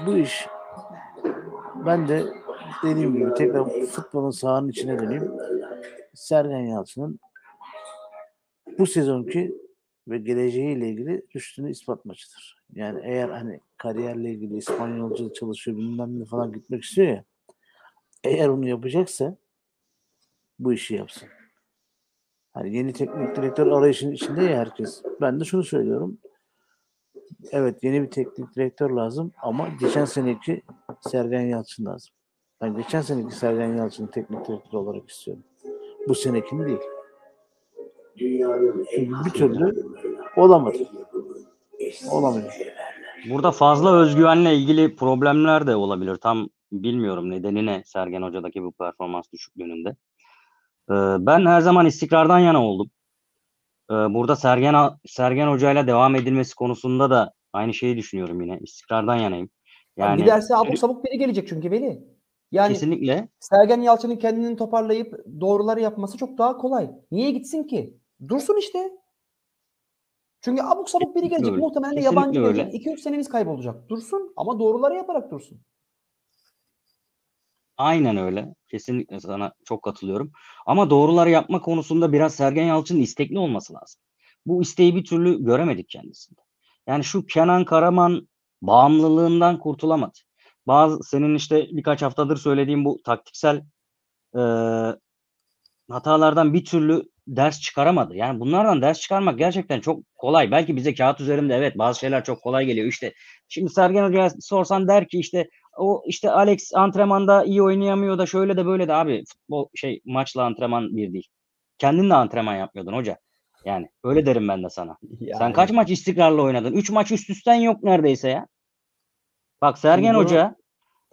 Bu iş ben de dediğim gibi tekrar futbolun sahanın içine döneyim. Sergen Yalçın'ın bu sezonki ve geleceğiyle ilgili üstünü ispat maçıdır. Yani eğer hani kariyerle ilgili İspanyolca çalışıyor bilmem ne falan gitmek istiyor ya eğer onu yapacaksa bu işi yapsın. Hani yeni teknik direktör arayışının içinde ya herkes. Ben de şunu söylüyorum. Evet yeni bir teknik direktör lazım ama geçen seneki Sergen Yalçın lazım. Ben geçen seneki Sergen Yalçın'ı teknik direktör olarak istiyorum. Bu senekini değil. Çünkü bir türlü olamadı. Olamıyor. Burada fazla özgüvenle ilgili problemler de olabilir. Tam bilmiyorum nedeni ne Sergen Hoca'daki bu performans düşüklüğünde. Ee, ben her zaman istikrardan yana oldum. Ee, burada Sergen Sergen Hoca'yla devam edilmesi konusunda da aynı şeyi düşünüyorum yine. İstikrardan yanayım. Yani Giderse abuk sabuk biri gelecek çünkü Veli. Yani kesinlikle Sergen Yalçın'ın kendini toparlayıp doğruları yapması çok daha kolay. Niye gitsin ki? Dursun işte. Çünkü abuk sabuk biri Kesinlikle gelecek. öyle. Muhtemelen Kesinlikle yabancı öyle. gelecek. 2-3 senemiz kaybolacak. Dursun ama doğruları yaparak dursun. Aynen öyle. Kesinlikle sana çok katılıyorum. Ama doğruları yapma konusunda biraz Sergen Yalçın'ın istekli olması lazım. Bu isteği bir türlü göremedik kendisinde. Yani şu Kenan Karaman bağımlılığından kurtulamadı. Bazı senin işte birkaç haftadır söylediğim bu taktiksel eee, hatalardan bir türlü ders çıkaramadı. Yani bunlardan ders çıkarmak gerçekten çok kolay. Belki bize kağıt üzerinde evet bazı şeyler çok kolay geliyor. İşte şimdi Sergen Hoca'ya sorsan der ki işte o işte Alex antrenmanda iyi oynayamıyor da şöyle de böyle de abi futbol şey maçla antrenman bir değil. Kendin de antrenman yapmıyordun hoca. Yani öyle derim ben de sana. Sen Yani kaç maç istikrarlı oynadın? 3 maç üst üsten yok neredeyse ya. Bak Sergen bunu- Hoca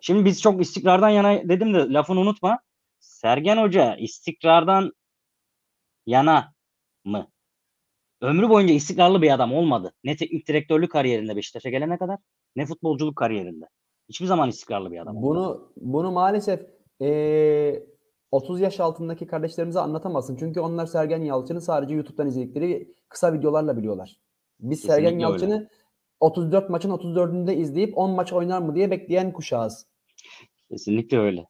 şimdi biz çok istikrardan yana dedim de lafını unutma. Sergen Hoca istikrardan yana mı? Ömrü boyunca istikrarlı bir adam olmadı. Ne teknik direktörlük kariyerinde Beşiktaş'a gelene kadar ne futbolculuk kariyerinde. Hiçbir zaman istikrarlı bir adam. olmadı. Bunu bunu maalesef eee, 30 yaş altındaki kardeşlerimize anlatamazsın. Çünkü onlar Sergen Yalçın'ı sadece YouTube'dan izledikleri kısa videolarla biliyorlar. Biz Sergen Kesinlikle öyle. Yalçın'ı 34 maçın 34'ünde izleyip 10 maç oynar mı diye bekleyen kuşağız. Kesinlikle öyle.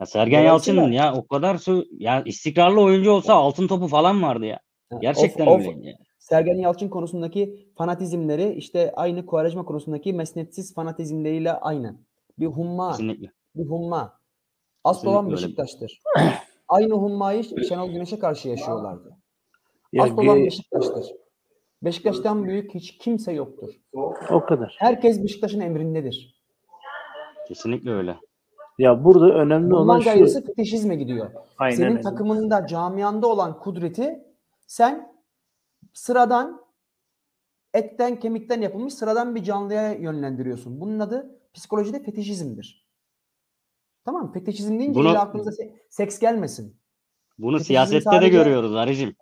Ya Sergen Yalçın'ın ya o kadar sö- ya istikrarlı oyuncu olsa altın topu falan vardı ya. Gerçekten of- of- öyleydi. ya. Sergen Yalçın konusundaki fanatizmleri işte aynı Quaresma konusundaki mesnetsiz fanatizmleriyle aynı. Bir humma, Kesinlikle. bir humma. Asıl olan. Beşiktaş'tır. aynı hummayı Şenol Güneş'e karşı yaşıyorlardı. Ya Asıl olan Beşiktaş'tır. Beşiktaş'tan büyük hiç kimse yoktur. o kadar. Herkes Beşiktaş'ın emrindedir. Kesinlikle öyle. Ya burada önemli olan Bundan şu. gayrısı fetişizme gidiyor. Aynen Senin öyle. takımında, camianda olan kudreti sen sıradan etten kemikten yapılmış sıradan bir canlıya yönlendiriyorsun. Bunun adı psikolojide fetişizmdir. Tamam? Fetişizm deyince Bunu- illa aklınıza se- seks gelmesin. Bunu Fetişizm siyasette de sadece- görüyoruz Arıcım.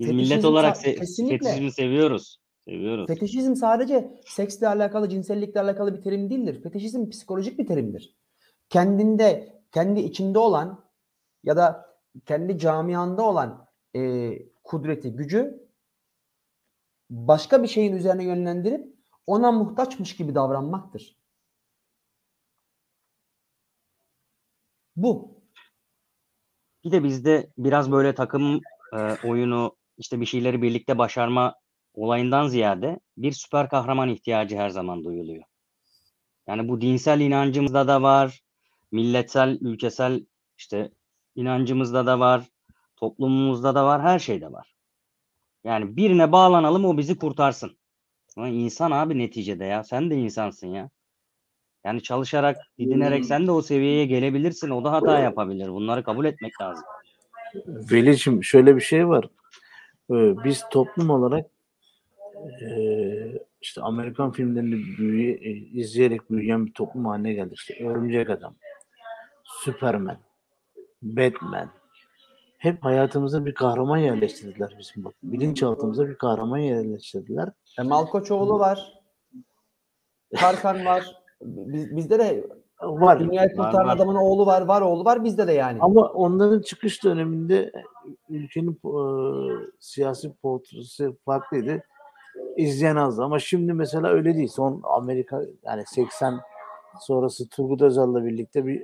Biz millet olarak se- kesinlikle. fetişizmi seviyoruz. Seviyoruz. Fetişizm sadece seksle alakalı, cinsellikle alakalı bir terim değildir. Fetişizm psikolojik bir terimdir. Kendinde, kendi içinde olan ya da kendi camianda olan e, kudreti, gücü başka bir şeyin üzerine yönlendirip ona muhtaçmış gibi davranmaktır. Bu. Bir de bizde biraz böyle takım e, oyunu işte bir şeyleri birlikte başarma olayından ziyade bir süper kahraman ihtiyacı her zaman duyuluyor. Yani bu dinsel inancımızda da var, milletsel, ülkesel işte inancımızda da var, toplumumuzda da var, her şeyde var. Yani birine bağlanalım o bizi kurtarsın. Ama insan abi neticede ya. Sen de insansın ya. Yani çalışarak, didinerek sen de o seviyeye gelebilirsin. O da hata yapabilir. Bunları kabul etmek lazım. Veli'cim şöyle bir şey var. Ee, Biz toplum olarak eee, işte Amerikan filmlerini büyüye, e, izleyerek büyüyen bir toplum haline geldik. İşte Örümcek Adam, Superman, Batman. Hep hayatımıza bir kahraman yerleştirdiler bizim bak. Bilinçaltımıza bir kahraman yerleştirdiler. E, Malkoçoğlu var. Tarkan var. Biz, bizde de Var. dünyayı Var, kurtaran var. adamın oğlu var, var oğlu var bizde de yani. Ama onların çıkış döneminde ülkenin e, siyasi portresi farklıydı. İzleyen azdı. Ama şimdi mesela öyle değil. Son Amerika yani 80 sonrası Turgut Özal'la birlikte bir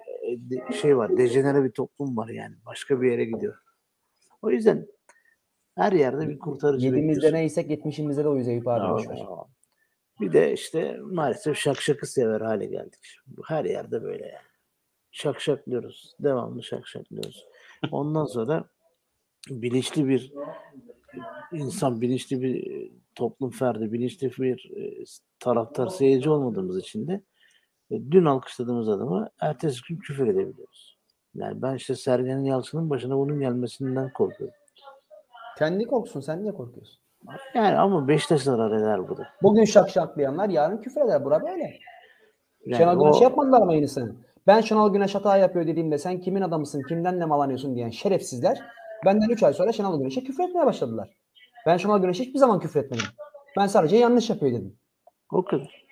e, şey var. Dejenere bir toplum var yani. Başka bir yere gidiyor. O yüzden her yerde bir kurtarıcı Yedimizde bekliyorsun. neysek yetmişimizde de abi. Aa, boş ver. Bir de işte maalesef şakşakı sever hale geldik. Her yerde böyle yani. Şakşaklıyoruz. Devamlı şakşaklıyoruz. Ondan sonra bilinçli bir insan, bilinçli bir e, toplum ferdi, bilinçli bir e, taraftar, seyirci olmadığımız için de e, dün alkışladığımız adamı ertesi gün küfür edebiliyoruz. Yani ben işte Sergen Yalçın'ın başına bunun gelmesinden korkuyorum. Kendi korksun sen niye korkuyorsun? Yani ama Beşiktaş zarar eder bu da. Bugün şakşaklayanlar yarın küfür eder. Bura böyle. Yani Şenol Güneş o- yapmadılar mı aynısını? Ben Şenol Güneş hata yapıyor dediğimde sen kimin adamısın, kimden ne malanıyorsun diyen şerefsizler benden 3 ay sonra Şenol Güneş'e küfür etmeye başladılar. Ben Şenol Güneş'e hiçbir zaman küfür etmedim. Ben sadece yanlış yapıyor dedim. o kadar.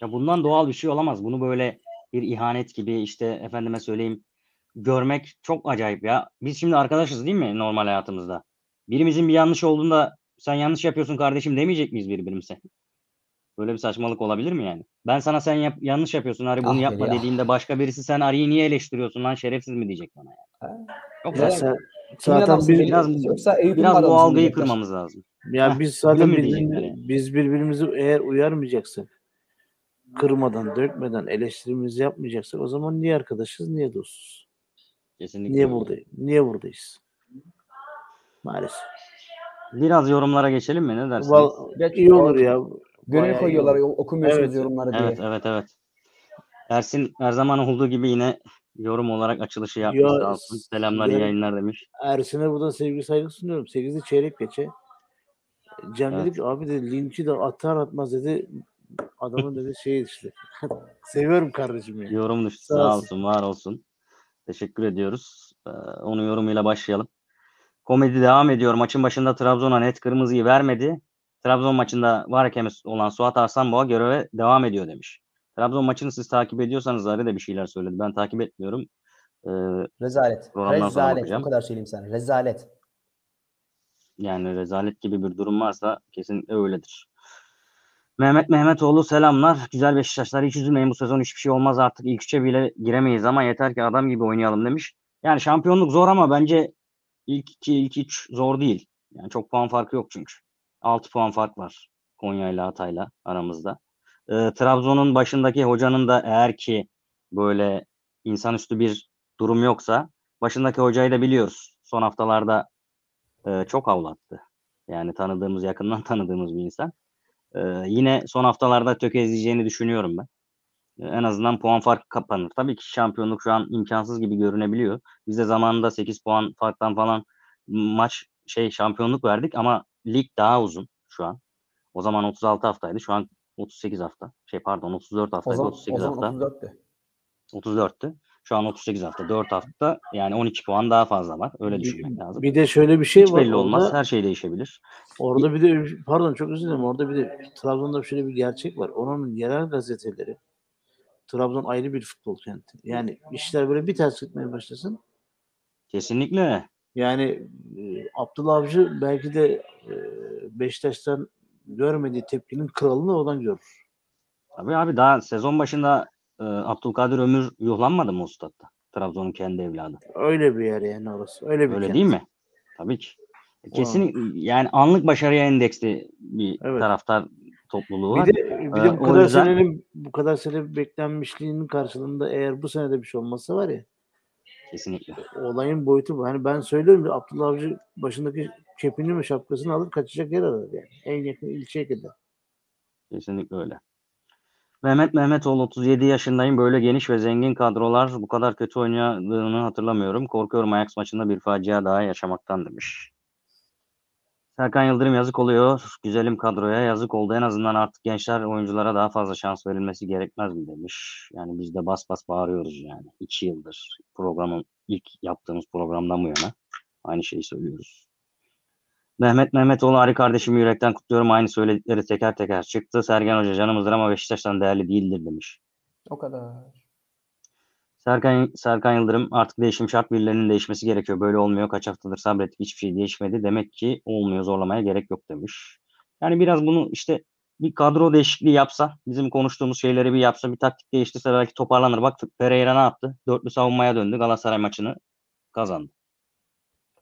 Ya bundan doğal bir şey olamaz. Bunu böyle bir ihanet gibi işte efendime söyleyeyim görmek çok acayip ya. Biz şimdi arkadaşız değil mi normal hayatımızda? Birimizin bir yanlış olduğunda sen yanlış yapıyorsun kardeşim demeyecek miyiz birbirimize? Böyle bir saçmalık olabilir mi yani? Ben sana sen yap, yanlış yapıyorsun Ari bunu Ah yapma ah. dediğinde başka birisi sen Ari'yi niye eleştiriyorsun lan şerefsiz mi diyecek bana yani. Ha? Neden? saçma. Sen- zaten Veli? biraz- Yoksa Biraz bu algıyı kırmamız lazım. ya Heh, biz zaten yani? biz birbirimizi eğer uyarmayacaksak, kırmadan, dökmeden eleştirimizi yapmayacaksak o zaman niye arkadaşız, niye dostuz? Kesinlikle. Niye buradayız? Niye buradayız? Maalesef. Biraz yorumlara geçelim mi? Ne dersin? Val, iyi olur ya. Gönül Bayağı koyuyorlar okumuyorsunuz Evet. yorumları diye. Evet, evet, evet. Ersin her zaman olduğu gibi yine yorum olarak açılışı yapmış Ya, sağ olsun. Selamlar, iyi yani- yayınlar demiş. Ersin'e buradan sevgi saygı sunuyorum. 8'i çeyrek geçe. Cem Evet. dedi ki abi dedi linki de atar atmaz dedi. Adamın dedi şey işte. Seviyorum kardeşim ya. Yorum düştü. Sağ Sağ olsun. olsun, var olsun. Teşekkür ediyoruz. Ee, onun yorumuyla başlayalım. Komedi devam ediyor. Maçın başında Trabzon'a net kırmızıyı vermedi. Trabzon maçında var hakemi olan Suat Arslanboğa göreve devam ediyor demiş. Trabzon maçını siz takip ediyorsanız Ari de bir şeyler söyledi. Ben takip etmiyorum. Ee, Rezalet. Rezalet. O kadar söyleyeyim sana. Rezalet. Yani rezalet gibi bir durum varsa kesinlikle öyledir. Mehmet Mehmetoğlu selamlar. Güzel Beşiktaşlar hiç üzülmeyin bu sezon hiçbir şey olmaz artık ilk üçe bile giremeyiz ama yeter ki adam gibi oynayalım demiş. Yani şampiyonluk zor ama bence ilk iki, ilk üç zor değil. Yani çok puan farkı yok çünkü. 6 puan fark var Konya ile Hatay'la aramızda. Ee, Trabzon'un başındaki hocanın da eğer ki böyle insanüstü bir durum yoksa başındaki hocayı da biliyoruz. Son haftalarda e, çok avlattı. Yani tanıdığımız, yakından tanıdığımız bir insan. E, yine son haftalarda tökezleyeceğini düşünüyorum ben. En azından puan farkı kapanır. Tabii ki şampiyonluk şu an imkansız gibi görünebiliyor. Biz de zamanında 8 puan farktan falan maç şey şampiyonluk verdik ama lig daha uzun şu an. O zaman 36 haftaydı. Şu an 38 hafta. Şey pardon 34 O haftaydı. zaman, o 38 zaman hafta. 34'tü. 34'tü. Şu an 38 hafta. 4 hafta yani 12 puan daha fazla var. Öyle düşünmek lazım. Bir de şöyle bir şey Hiç var. belli olmaz. Orada, Her şey değişebilir. orada bir de pardon çok özür dilerim. Orada bir de Trabzon'da şöyle bir gerçek var. Onun yerel gazeteleri Trabzon ayrı bir futbol kenti. Yani işler böyle bir ters gitmeye başlasın. Kesinlikle. Yani e, Abdullah Avcı belki de e, Beşiktaş'tan görmediği tepkinin kralını oradan görür. Tabii abi daha sezon başında e, Abdülkadir Ömür yuhlanmadı mı o statta? Trabzon'un kendi evladı. Öyle bir yer yani orası. Öyle bir Öyle kent. değil mi? Tabii ki. Kesin yani anlık başarıya endeksli bir Evet. taraftar topluluğu var. Bir de, bir de Ee, bu kadar yüzden- senenin bu kadar sene beklenmişliğinin karşılığında eğer bu senede bir şey olmazsa var ya Kesinlikle. olayın boyutu bu. Hani ben söylüyorum ya Abdullah Avcı başındaki kepini mi şapkasını alır kaçacak yer arar yani. En yakın ilçeye kadar. Kesinlikle öyle. Mehmet Mehmetoğlu 37 yaşındayım. Böyle geniş ve zengin kadrolar bu kadar kötü oynadığını hatırlamıyorum. Korkuyorum Ajax maçında bir facia daha yaşamaktan demiş. Serkan Yıldırım yazık oluyor. Güzelim kadroya yazık oldu. En azından artık gençler oyunculara daha fazla şans verilmesi gerekmez mi demiş. Yani biz de bas bas bağırıyoruz yani. İki yıldır programın ilk yaptığımız programdan bu yana. Aynı şeyi söylüyoruz. Mehmet Mehmetoğlu Ari kardeşimi yürekten kutluyorum. Aynı söyledikleri teker teker çıktı. Sergen Hoca canımızdır ama Beşiktaş'tan değerli değildir demiş. O kadar. Serkan, Serkan Yıldırım artık değişim şart birilerinin değişmesi gerekiyor. Böyle olmuyor. Kaç haftadır sabrettik hiçbir şey değişmedi. Demek ki olmuyor zorlamaya gerek yok demiş. Yani biraz bunu işte bir kadro değişikliği yapsa, bizim konuştuğumuz şeyleri bir yapsa, bir taktik değiştirse belki toparlanır. Bak Pereira ne yaptı? Dörtlü savunmaya döndü. Galatasaray maçını kazandı.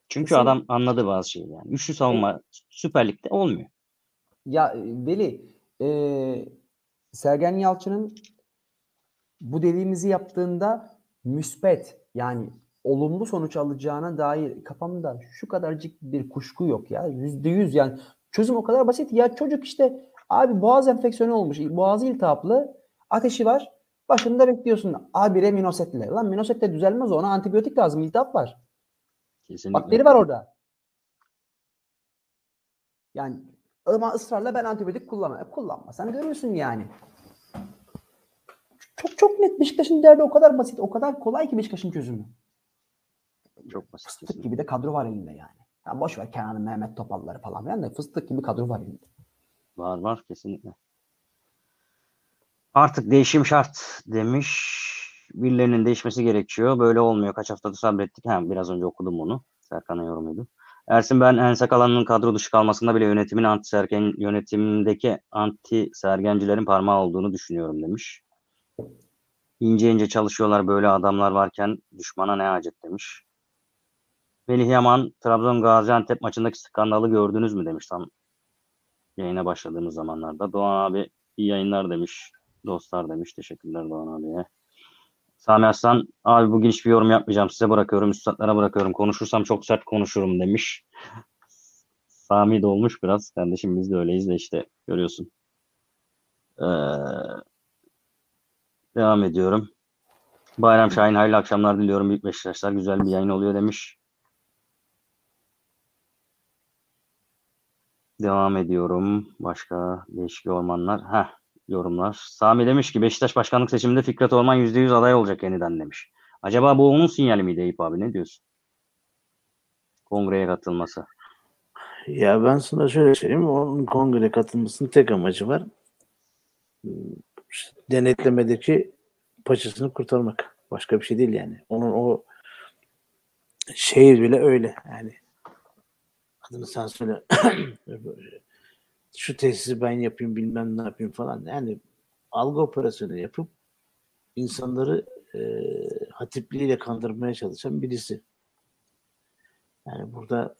Çünkü Kesin- adam anladı bazı şeyi yani. Üçlü savunma Süper Lig'de olmuyor. Ya Veli, e, Sergen Yalçın'ın bu dediğimizi yaptığında müspet yani olumlu sonuç alacağına dair kafamda şu kadarcık bir kuşku yok ya. Yüzde yüz yani çözüm o kadar basit. Ya çocuk işte abi boğaz enfeksiyonu olmuş. Boğazı iltihaplı. Ateşi var. Başında bekliyorsun. Abi re minosetle. Lan minosetle düzelmez ona. Antibiyotik lazım. iltihap var. Kesinlikle. Bakteri var orada. Yani ama ısrarla ben antibiyotik kullanma. E, kullanma. Sen görüyorsun yani. Çok çok net Beşiktaş'ın derdi o kadar basit. O kadar kolay ki Beşiktaş'ın çözümü. Çok basit. Fıstık kesinlikle. gibi de kadro var elinde yani. Ya boş ver Kenan'ın Mehmet Topalları falan filan da fıstık gibi kadro var elinde. Var var kesinlikle. Artık değişim şart demiş. Birilerinin değişmesi gerekiyor. Böyle olmuyor. Kaç haftadır sabrettik. Ha, biraz önce okudum bunu. Serkan'ın yorumuydu. Ersin ben Ensak alanının kadro dışı kalmasında bile yönetimin anti sergen yönetimdeki anti sergencilerin parmağı olduğunu düşünüyorum demiş. İnce ince çalışıyorlar böyle adamlar varken düşmana ne acet demiş. Melih Yaman Trabzon Gaziantep maçındaki skandalı gördünüz mü demiş tam yayına başladığımız zamanlarda. Doğan abi iyi yayınlar demiş. Dostlar demiş. Teşekkürler Doğan abiye. Sami Aslan abi bugün hiçbir yorum yapmayacağım. Size bırakıyorum. Üstadlara bırakıyorum. Konuşursam çok sert konuşurum demiş. Sami de olmuş biraz. Kardeşim biz de öyleyiz de işte görüyorsun. Ee, devam ediyorum. Bayram Şahin hayırlı akşamlar diliyorum. Büyük Beşiktaşlar güzel bir yayın oluyor demiş. Devam ediyorum. Başka değişik ormanlar. Heh, yorumlar. Sami demiş ki Beşiktaş başkanlık seçiminde Fikret Orman %100 aday olacak yeniden demiş. Acaba bu onun sinyali miydi Eyüp abi ne diyorsun? Kongreye katılması. Ya ben sana şöyle söyleyeyim. Onun kongre katılmasının tek amacı var. Denetlemedeki paçasını kurtarmak. Başka bir şey değil yani. Onun o şehir bile öyle. Yani adını sen söyle. Şu tesisi ben yapayım bilmem ne yapayım falan. Yani algı operasyonu yapıp insanları e, hatipliğiyle kandırmaya çalışan birisi. Yani burada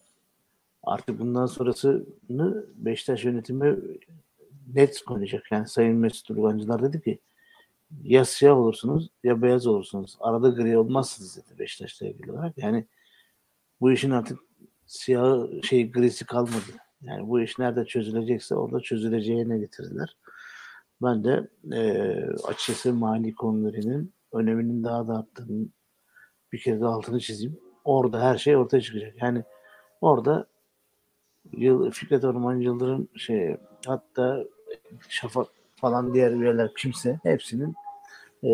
artık bundan sonrasını Beşiktaş yönetimi net konuşacak. Yani Sayın Mesut Urgancılar dedi ki ya siyah olursunuz ya beyaz olursunuz. Arada gri olmazsınız dedi Beşiktaş'la ilgili olarak. Yani bu işin artık siyah şey grisi kalmadı. Yani bu iş nerede çözülecekse orada çözüleceğine getirdiler. Ben de e, açıkçası mali konularının öneminin daha da arttığını bir kere de altını çizeyim. Orada her şey ortaya çıkacak. Yani orada Yıl, Fikret Orman Yıldırım şey hatta Şafak falan diğer üyeler kimse hepsinin e,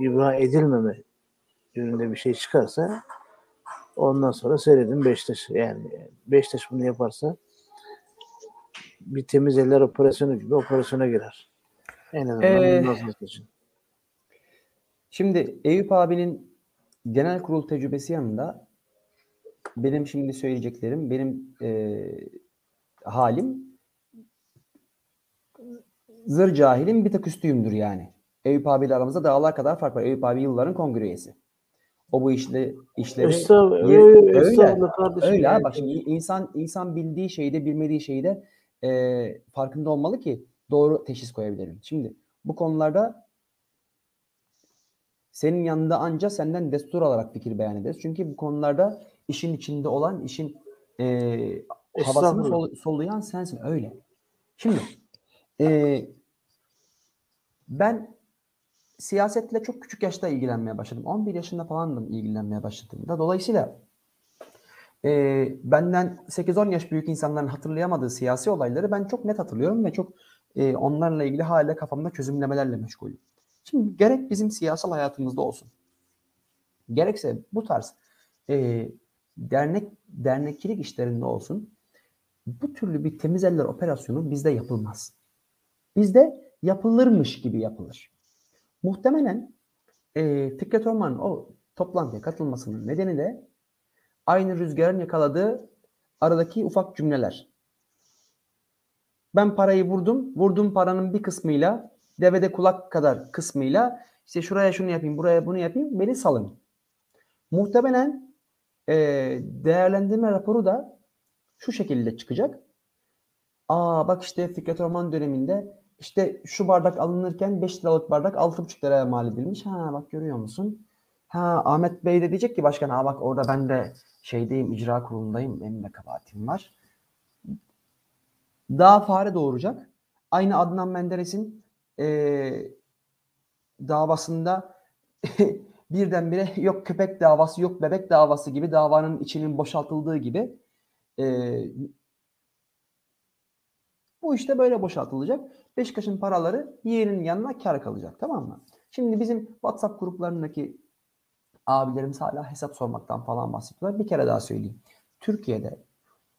ibra edilmeme yönünde bir şey çıkarsa ondan sonra seyredin Beşiktaş. Yani Beşiktaş bunu yaparsa bir temiz eller operasyonu gibi operasyona girer. En azından Ee, için. Şimdi Eyüp abinin genel kurul tecrübesi yanında benim şimdi söyleyeceklerim benim e, halim zır cahilim bir tık üstüyümdür yani. Eyüp abiyle aramızda dağlar kadar fark var. Eyüp abi yılların kongre üyesi. O bu işle işleri Estağfurullah, öyle, estağfurullah kardeşim. Öyle abi bak şimdi insan insan bildiği şeyde bilmediği şeyde e, farkında olmalı ki doğru teşhis koyabilirim. Şimdi bu konularda senin yanında anca senden destur alarak fikir beyan ederiz. Çünkü bu konularda işin içinde olan, işin e, havasını sol- soluyan sensin. Öyle. Şimdi e, ben siyasetle çok küçük yaşta ilgilenmeye başladım. 11 yaşında falandım ilgilenmeye başladığımda. Dolayısıyla e, benden 8-10 yaş büyük insanların hatırlayamadığı siyasi olayları ben çok net hatırlıyorum ve çok e, onlarla ilgili hala kafamda çözümlemelerle meşgulüm. Şimdi gerek bizim siyasal hayatımızda olsun, gerekse bu tarz e, dernek dernekçilik işlerinde olsun, bu türlü bir temiz eller operasyonu bizde yapılmaz. Bizde yapılırmış gibi yapılır. Muhtemelen e, Fikret Orman'ın o toplantıya katılmasının nedeni de aynı rüzgarın yakaladığı aradaki ufak cümleler. Ben parayı vurdum. Vurdum paranın bir kısmıyla devede kulak kadar kısmıyla işte şuraya şunu yapayım, buraya bunu yapayım, beni salın. Muhtemelen e, değerlendirme raporu da şu şekilde çıkacak. Aa bak işte Fikret Orman döneminde işte şu bardak alınırken 5 liralık bardak 6,5 liraya mal edilmiş. Ha bak görüyor musun? Ha Ahmet Bey de diyecek ki başkan ha bak orada ben de şeydeyim icra kurulundayım benim de kabahatim var. Daha fare doğuracak. Aynı Adnan Menderes'in eee davasında birdenbire yok köpek davası yok bebek davası gibi davanın içinin boşaltıldığı gibi eee, bu işte böyle boşaltılacak. Beşiktaş'ın paraları yeğenin yanına kar kalacak tamam mı? Şimdi bizim WhatsApp gruplarındaki abilerimiz hala hesap sormaktan falan bahsediyorlar. Bir kere daha söyleyeyim. Türkiye'de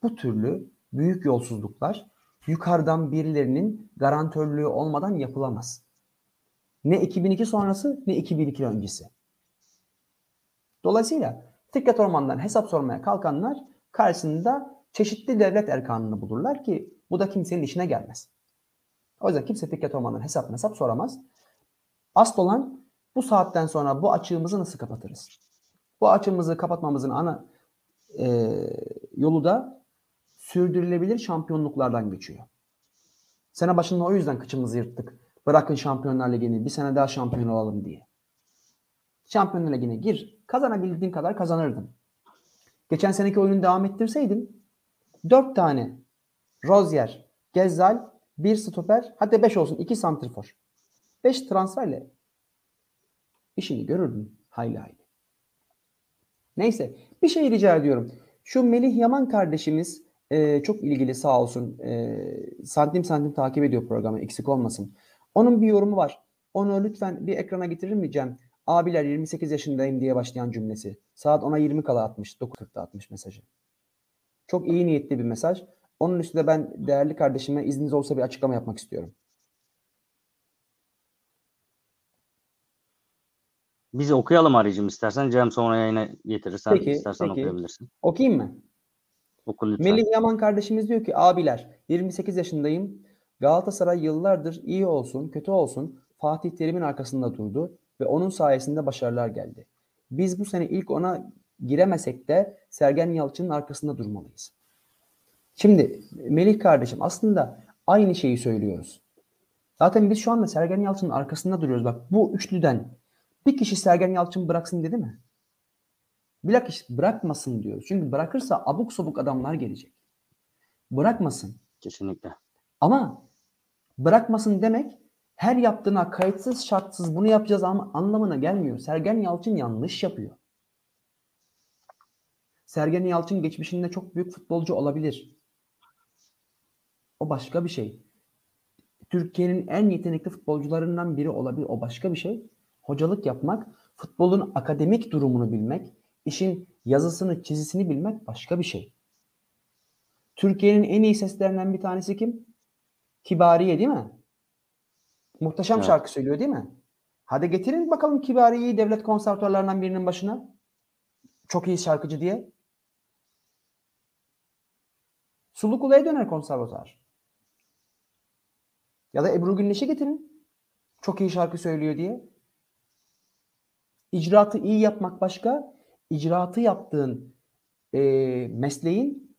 bu türlü büyük yolsuzluklar yukarıdan birilerinin garantörlüğü olmadan yapılamaz. Ne 2002 sonrası ne 2002 öncesi. Dolayısıyla Fikret Orman'dan hesap sormaya kalkanlar karşısında çeşitli devlet erkanını bulurlar ki bu da kimsenin işine gelmez. O yüzden kimse Fikret Orman'dan hesap hesap soramaz. Asıl olan bu saatten sonra bu açığımızı nasıl kapatırız? Bu açığımızı kapatmamızın ana e, yolu da sürdürülebilir şampiyonluklardan geçiyor. Sene başında o yüzden kıçımızı yırttık. Bırakın Şampiyonlar Ligi'ni bir sene daha şampiyon olalım diye. Şampiyonlar Ligi'ne gir. Kazanabildiğin kadar kazanırdın. Geçen seneki oyunu devam ettirseydin 4 tane Rozier, Gezzal, bir stoper, hatta 5 olsun 2 santrfor. 5 transferle işini görürdün hayli hayli. Neyse bir şey rica ediyorum. Şu Melih Yaman kardeşimiz e, çok ilgili sağ olsun. E, santim santim takip ediyor programı eksik olmasın. Onun bir yorumu var. Onu lütfen bir ekrana getirir mi Cem? Abiler 28 yaşındayım diye başlayan cümlesi. Saat ona 20 kala atmış. 9.40'da atmış mesajı. Çok iyi niyetli bir mesaj. Onun üstünde ben değerli kardeşime izniniz olsa bir açıklama yapmak istiyorum. Biz okuyalım arayıcım istersen. Cem sonra yayına getirirsen Peki, istersen peki. okuyabilirsin. Okuyayım mı? Oku lütfen. Melih Yaman kardeşimiz diyor ki abiler 28 yaşındayım. Galatasaray yıllardır iyi olsun kötü olsun Fatih Terim'in arkasında durdu ve onun sayesinde başarılar geldi. Biz bu sene ilk ona giremesek de Sergen Yalçın'ın arkasında durmalıyız. Şimdi Melih kardeşim aslında aynı şeyi söylüyoruz. Zaten biz şu anda Sergen Yalçın'ın arkasında duruyoruz. Bak bu üçlüden bir kişi Sergen Yalçın bıraksın dedi mi? Bilakis bırakmasın diyoruz. Çünkü bırakırsa abuk sabuk adamlar gelecek. Bırakmasın. Kesinlikle. Ama bırakmasın demek her yaptığına kayıtsız şartsız bunu yapacağız ama anlamına gelmiyor. Sergen Yalçın yanlış yapıyor. Sergen Yalçın geçmişinde çok büyük futbolcu olabilir. O başka bir şey. Türkiye'nin en yetenekli futbolcularından biri olabilir. O başka bir şey. Hocalık yapmak, futbolun akademik durumunu bilmek, işin yazısını, çizisini bilmek başka bir şey. Türkiye'nin en iyi seslerinden bir tanesi kim? Kibariye değil mi? Muhteşem Evet. şarkı söylüyor değil mi? Hadi getirin bakalım Kibariye'yi devlet konservatuarlarından birinin başına. Çok iyi şarkıcı diye. Sulukula'ya döner konservatuar. Ya da Ebru Gündeş'i getirin. Çok iyi şarkı söylüyor diye. İcraatı iyi yapmak başka. İcraatı yaptığın eee, mesleğin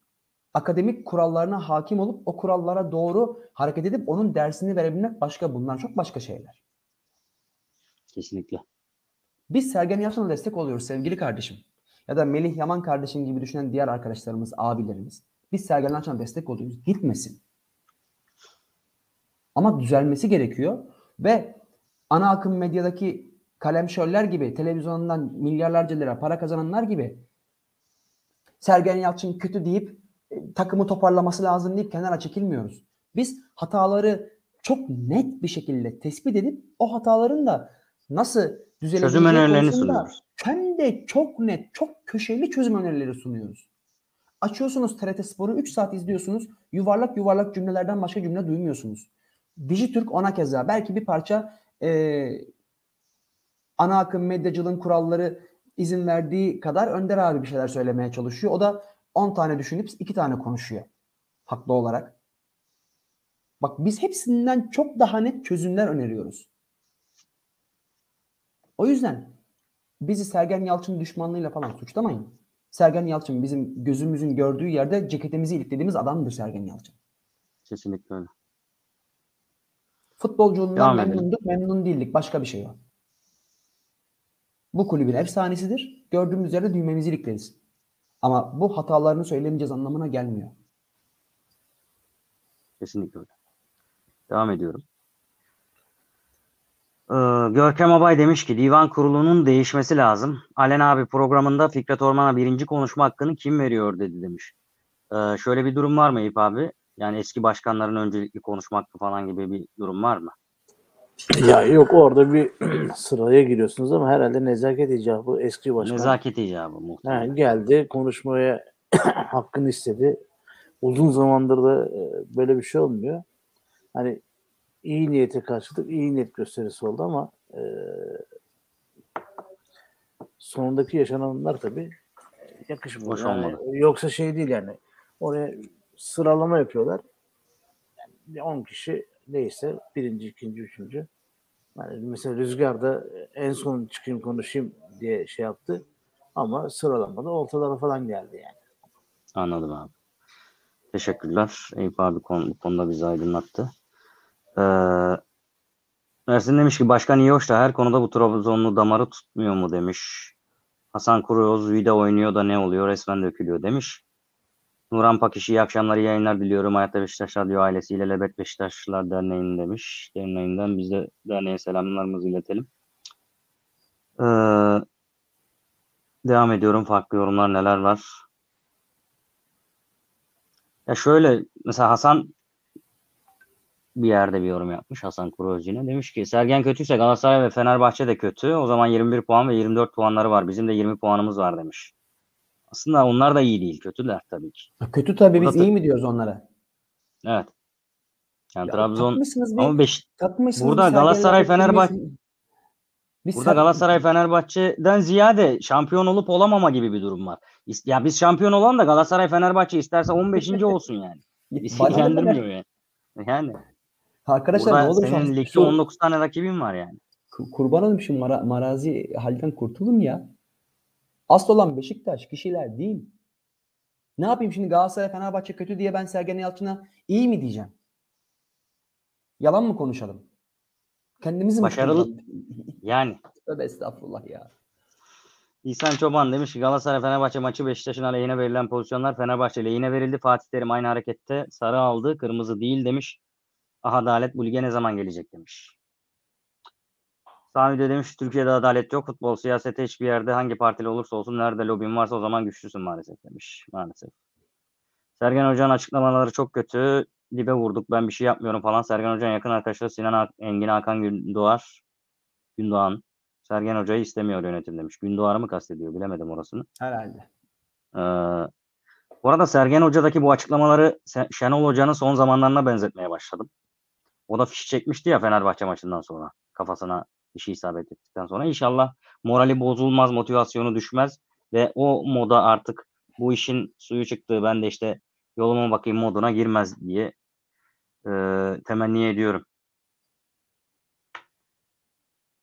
akademik kurallarına hakim olup o kurallara doğru hareket edip onun dersini verebilmek başka. Bunlar çok başka şeyler. Kesinlikle. Biz Sergen Yalçın'a destek oluyoruz sevgili kardeşim. Ya da Melih Yaman kardeşim gibi düşünen diğer arkadaşlarımız, abilerimiz. Biz Sergen Yalçın'a destek oluyoruz. Gitmesin. Ama düzelmesi gerekiyor ve ana akım medyadaki kalemşörler gibi, televizyondan milyarlarca lira para kazananlar gibi Sergen Yalçın kötü deyip e, takımı toparlaması lazım deyip kenara çekilmiyoruz. Biz hataları çok net bir şekilde tespit edip o hataların da nasıl düzelebileceği Çözüm önerilerini sunuyoruz. hem de çok net, çok köşeli çözüm önerileri sunuyoruz. Açıyorsunuz TRT Spor'u 3 saat izliyorsunuz. Yuvarlak yuvarlak cümlelerden başka cümle duymuyorsunuz. Dijitürk ona keza belki bir parça e, ana akım medyacılığın kuralları izin verdiği kadar Önder abi bir şeyler söylemeye çalışıyor. O da 10 tane düşünüp 2 tane konuşuyor. Haklı olarak. Bak biz hepsinden çok daha net çözümler öneriyoruz. O yüzden bizi Sergen Yalçın düşmanlığıyla falan suçlamayın. Sergen Yalçın bizim gözümüzün gördüğü yerde ceketimizi iliklediğimiz adamdır Sergen Yalçın. Kesinlikle öyle. Futbolculuğundan memnunduk, memnun değildik. Başka bir şey o. Bu kulübün efsanesidir. Gördüğümüz yerde düğmemizi ilikleriz. Ama bu hatalarını söylemeyeceğiz anlamına gelmiyor. Kesinlikle öyle. Devam ediyorum. Ee, Görkem Abay demiş ki divan kurulunun değişmesi lazım. Alen abi programında Fikret Orman'a birinci konuşma hakkını kim veriyor dedi demiş. Ee, şöyle bir durum var mı Eyüp abi? Yani eski başkanların öncelikli konuşma hakkı falan gibi bir durum var mı? Ya yok orada bir sıraya giriyorsunuz ama herhalde nezaket icabı eski başkan Nezaket icabı muhtemelen. geldi konuşmaya hakkını istedi. Uzun zamandır da e, böyle bir şey olmuyor. Hani iyi niyete karşılık iyi niyet gösterisi oldu ama e, sonundaki yaşananlar tabii yakışmıyor. Hoş Yani olmadı. Yoksa şey değil yani. Oraya sıralama yapıyorlar. Yani 10 kişi neyse birinci, ikinci, üçüncü. Yani mesela Rüzgar da en son çıkayım konuşayım diye şey yaptı. Ama sıralamada ortalara falan geldi yani. Anladım abi. Teşekkürler. Eyüp abi konu, bu konuda bizi aydınlattı. Ee, Ersin demiş ki Başkan iyi hoş da her konuda bu Trabzonlu damarı tutmuyor mu demiş. Hasan Kuruyoz vida oynuyor da ne oluyor resmen dökülüyor demiş. Nuran Pakiş iyi akşamlar iyi yayınlar diliyorum. Hayatta Beşiktaş Radyo ailesiyle Lebet Beşiktaşlılar Derneği'nin demiş. Derneğinden biz de derneğe selamlarımızı iletelim. Ee, devam ediyorum. Farklı yorumlar neler var? Ya şöyle mesela Hasan bir yerde bir yorum yapmış Hasan Kuruöz yine. Demiş ki Sergen kötüyse Galatasaray ve Fenerbahçe de kötü. O zaman 21 puan ve 24 puanları var. Bizim de 20 puanımız var demiş. Aslında onlar da iyi değil. Kötüler tabii ki. Kötü tabii biz Burada- iyi mi diyoruz onlara? Evet. Yani Ya Trabzon ama beş, burada Galatasaray, Fenerbahçe-. Biz burada Galatasaray Fenerbahçe'den ziyade şampiyon olup olamama gibi bir durum var. Ya biz şampiyon olalım da Galatasaray Fenerbahçe isterse 15. olsun yani. Bizi ne ilgilendirmiyor yani. Yani Arkadaşlar ne burada olur şu an- senin ligde şu- 19 tane rakibin var yani. Ku- Kurban olayım şu mara- marazi halden kurtulun ya. Asıl olan Beşiktaş kişiler değil. Ne yapayım şimdi Galatasaray Fenerbahçe kötü diye ben Sergen Yalçın'a iyi mi diyeceğim? Yalan mı konuşalım? Kendimizi mi Başarılı-? Yani Tövbe estağfurullah ya. İhsan Çoban demiş ki Galatasaray Fenerbahçe maçı Beşiktaş'ın aleyhine verilen pozisyonlar Fenerbahçe lehine verildi. Fatih Terim aynı harekette sarı aldı. Kırmızı değil demiş. Ah adalet bu lige ne zaman gelecek demiş. Sami de demiş Türkiye'de adalet yok. Futbol, siyasete hiçbir yerde hangi partili olursa olsun nerede lobin varsa o zaman güçlüsün maalesef demiş. Maalesef. Sergen Hoca'nın açıklamaları çok kötü. Dibe vurduk ben bir şey yapmıyorum falan. Sergen Hoca'nın yakın arkadaşları Sinan Engin Hakan Gündoğar. Gündoğan. Sergen Hoca'yı istemiyor yönetim demiş. Gündoğar'ı mı kastediyor bilemedim orasını. Herhalde. Ee, bu arada Sergen Hoca'daki bu açıklamaları Şenol Hoca'nın son zamanlarına benzetmeye başladım. O da fiş çekmişti ya Fenerbahçe maçından sonra. Kafasına şey isabet ettikten sonra. İnşallah morali bozulmaz, motivasyonu düşmez ve o moda artık bu işin suyu çıktığı ben de işte yoluma bakayım moduna girmez diye e, temenni ediyorum.